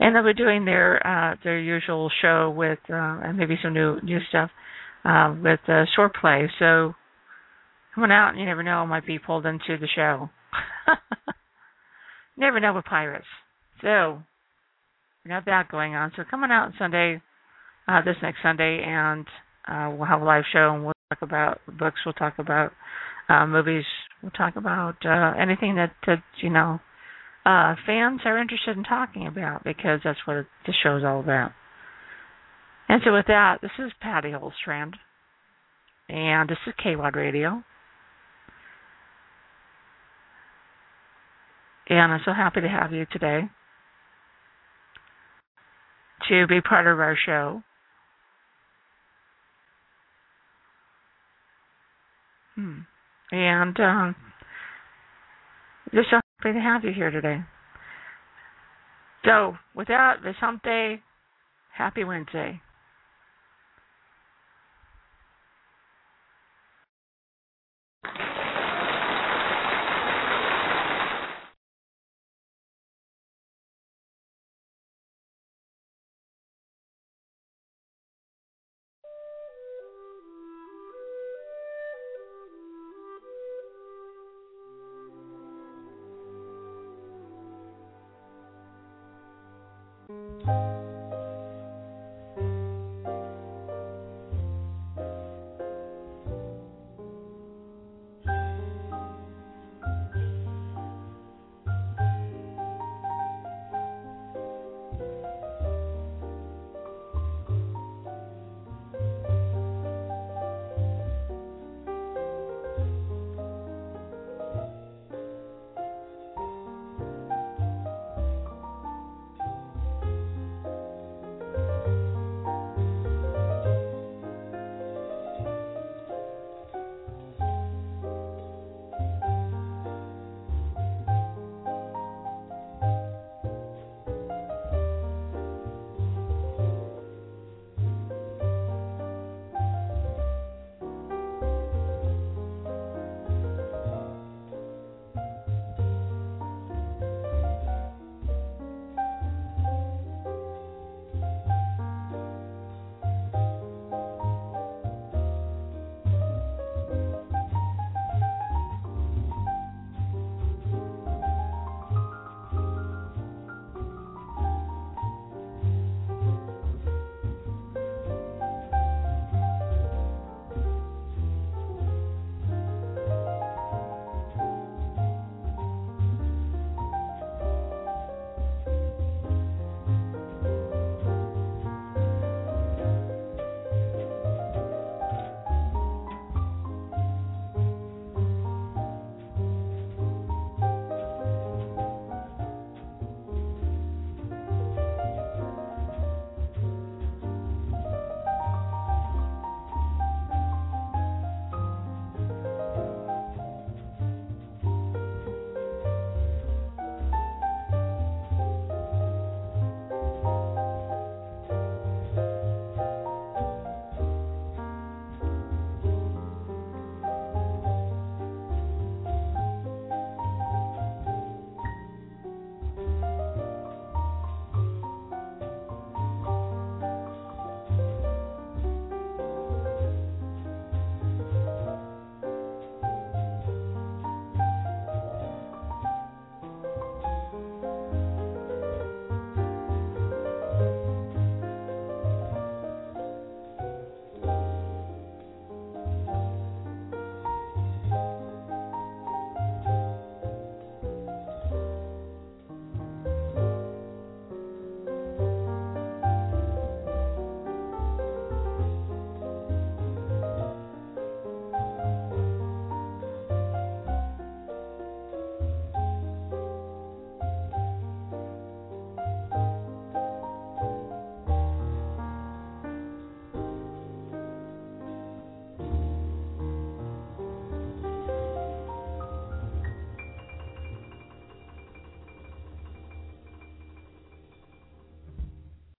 and they'll be doing their uh, their usual show with uh, and maybe some new new stuff uh, with uh, short play. So coming out, you never know, I might be pulled into the show. never know with pirates. So we have that going on. So coming out Sunday, uh, this next Sunday, and uh, we'll have a live show, and we'll talk about books. We'll talk about uh, movies. We'll talk about uh, anything that that you know uh, fans are interested in talking about because that's what the show's all about. And so with that, this is Patty Holstrand, and this is KWOD Radio. And I'm so happy to have you today to be part of our show. Hmm. And um, just so happy to have you here today. So, with that, day, happy Wednesday.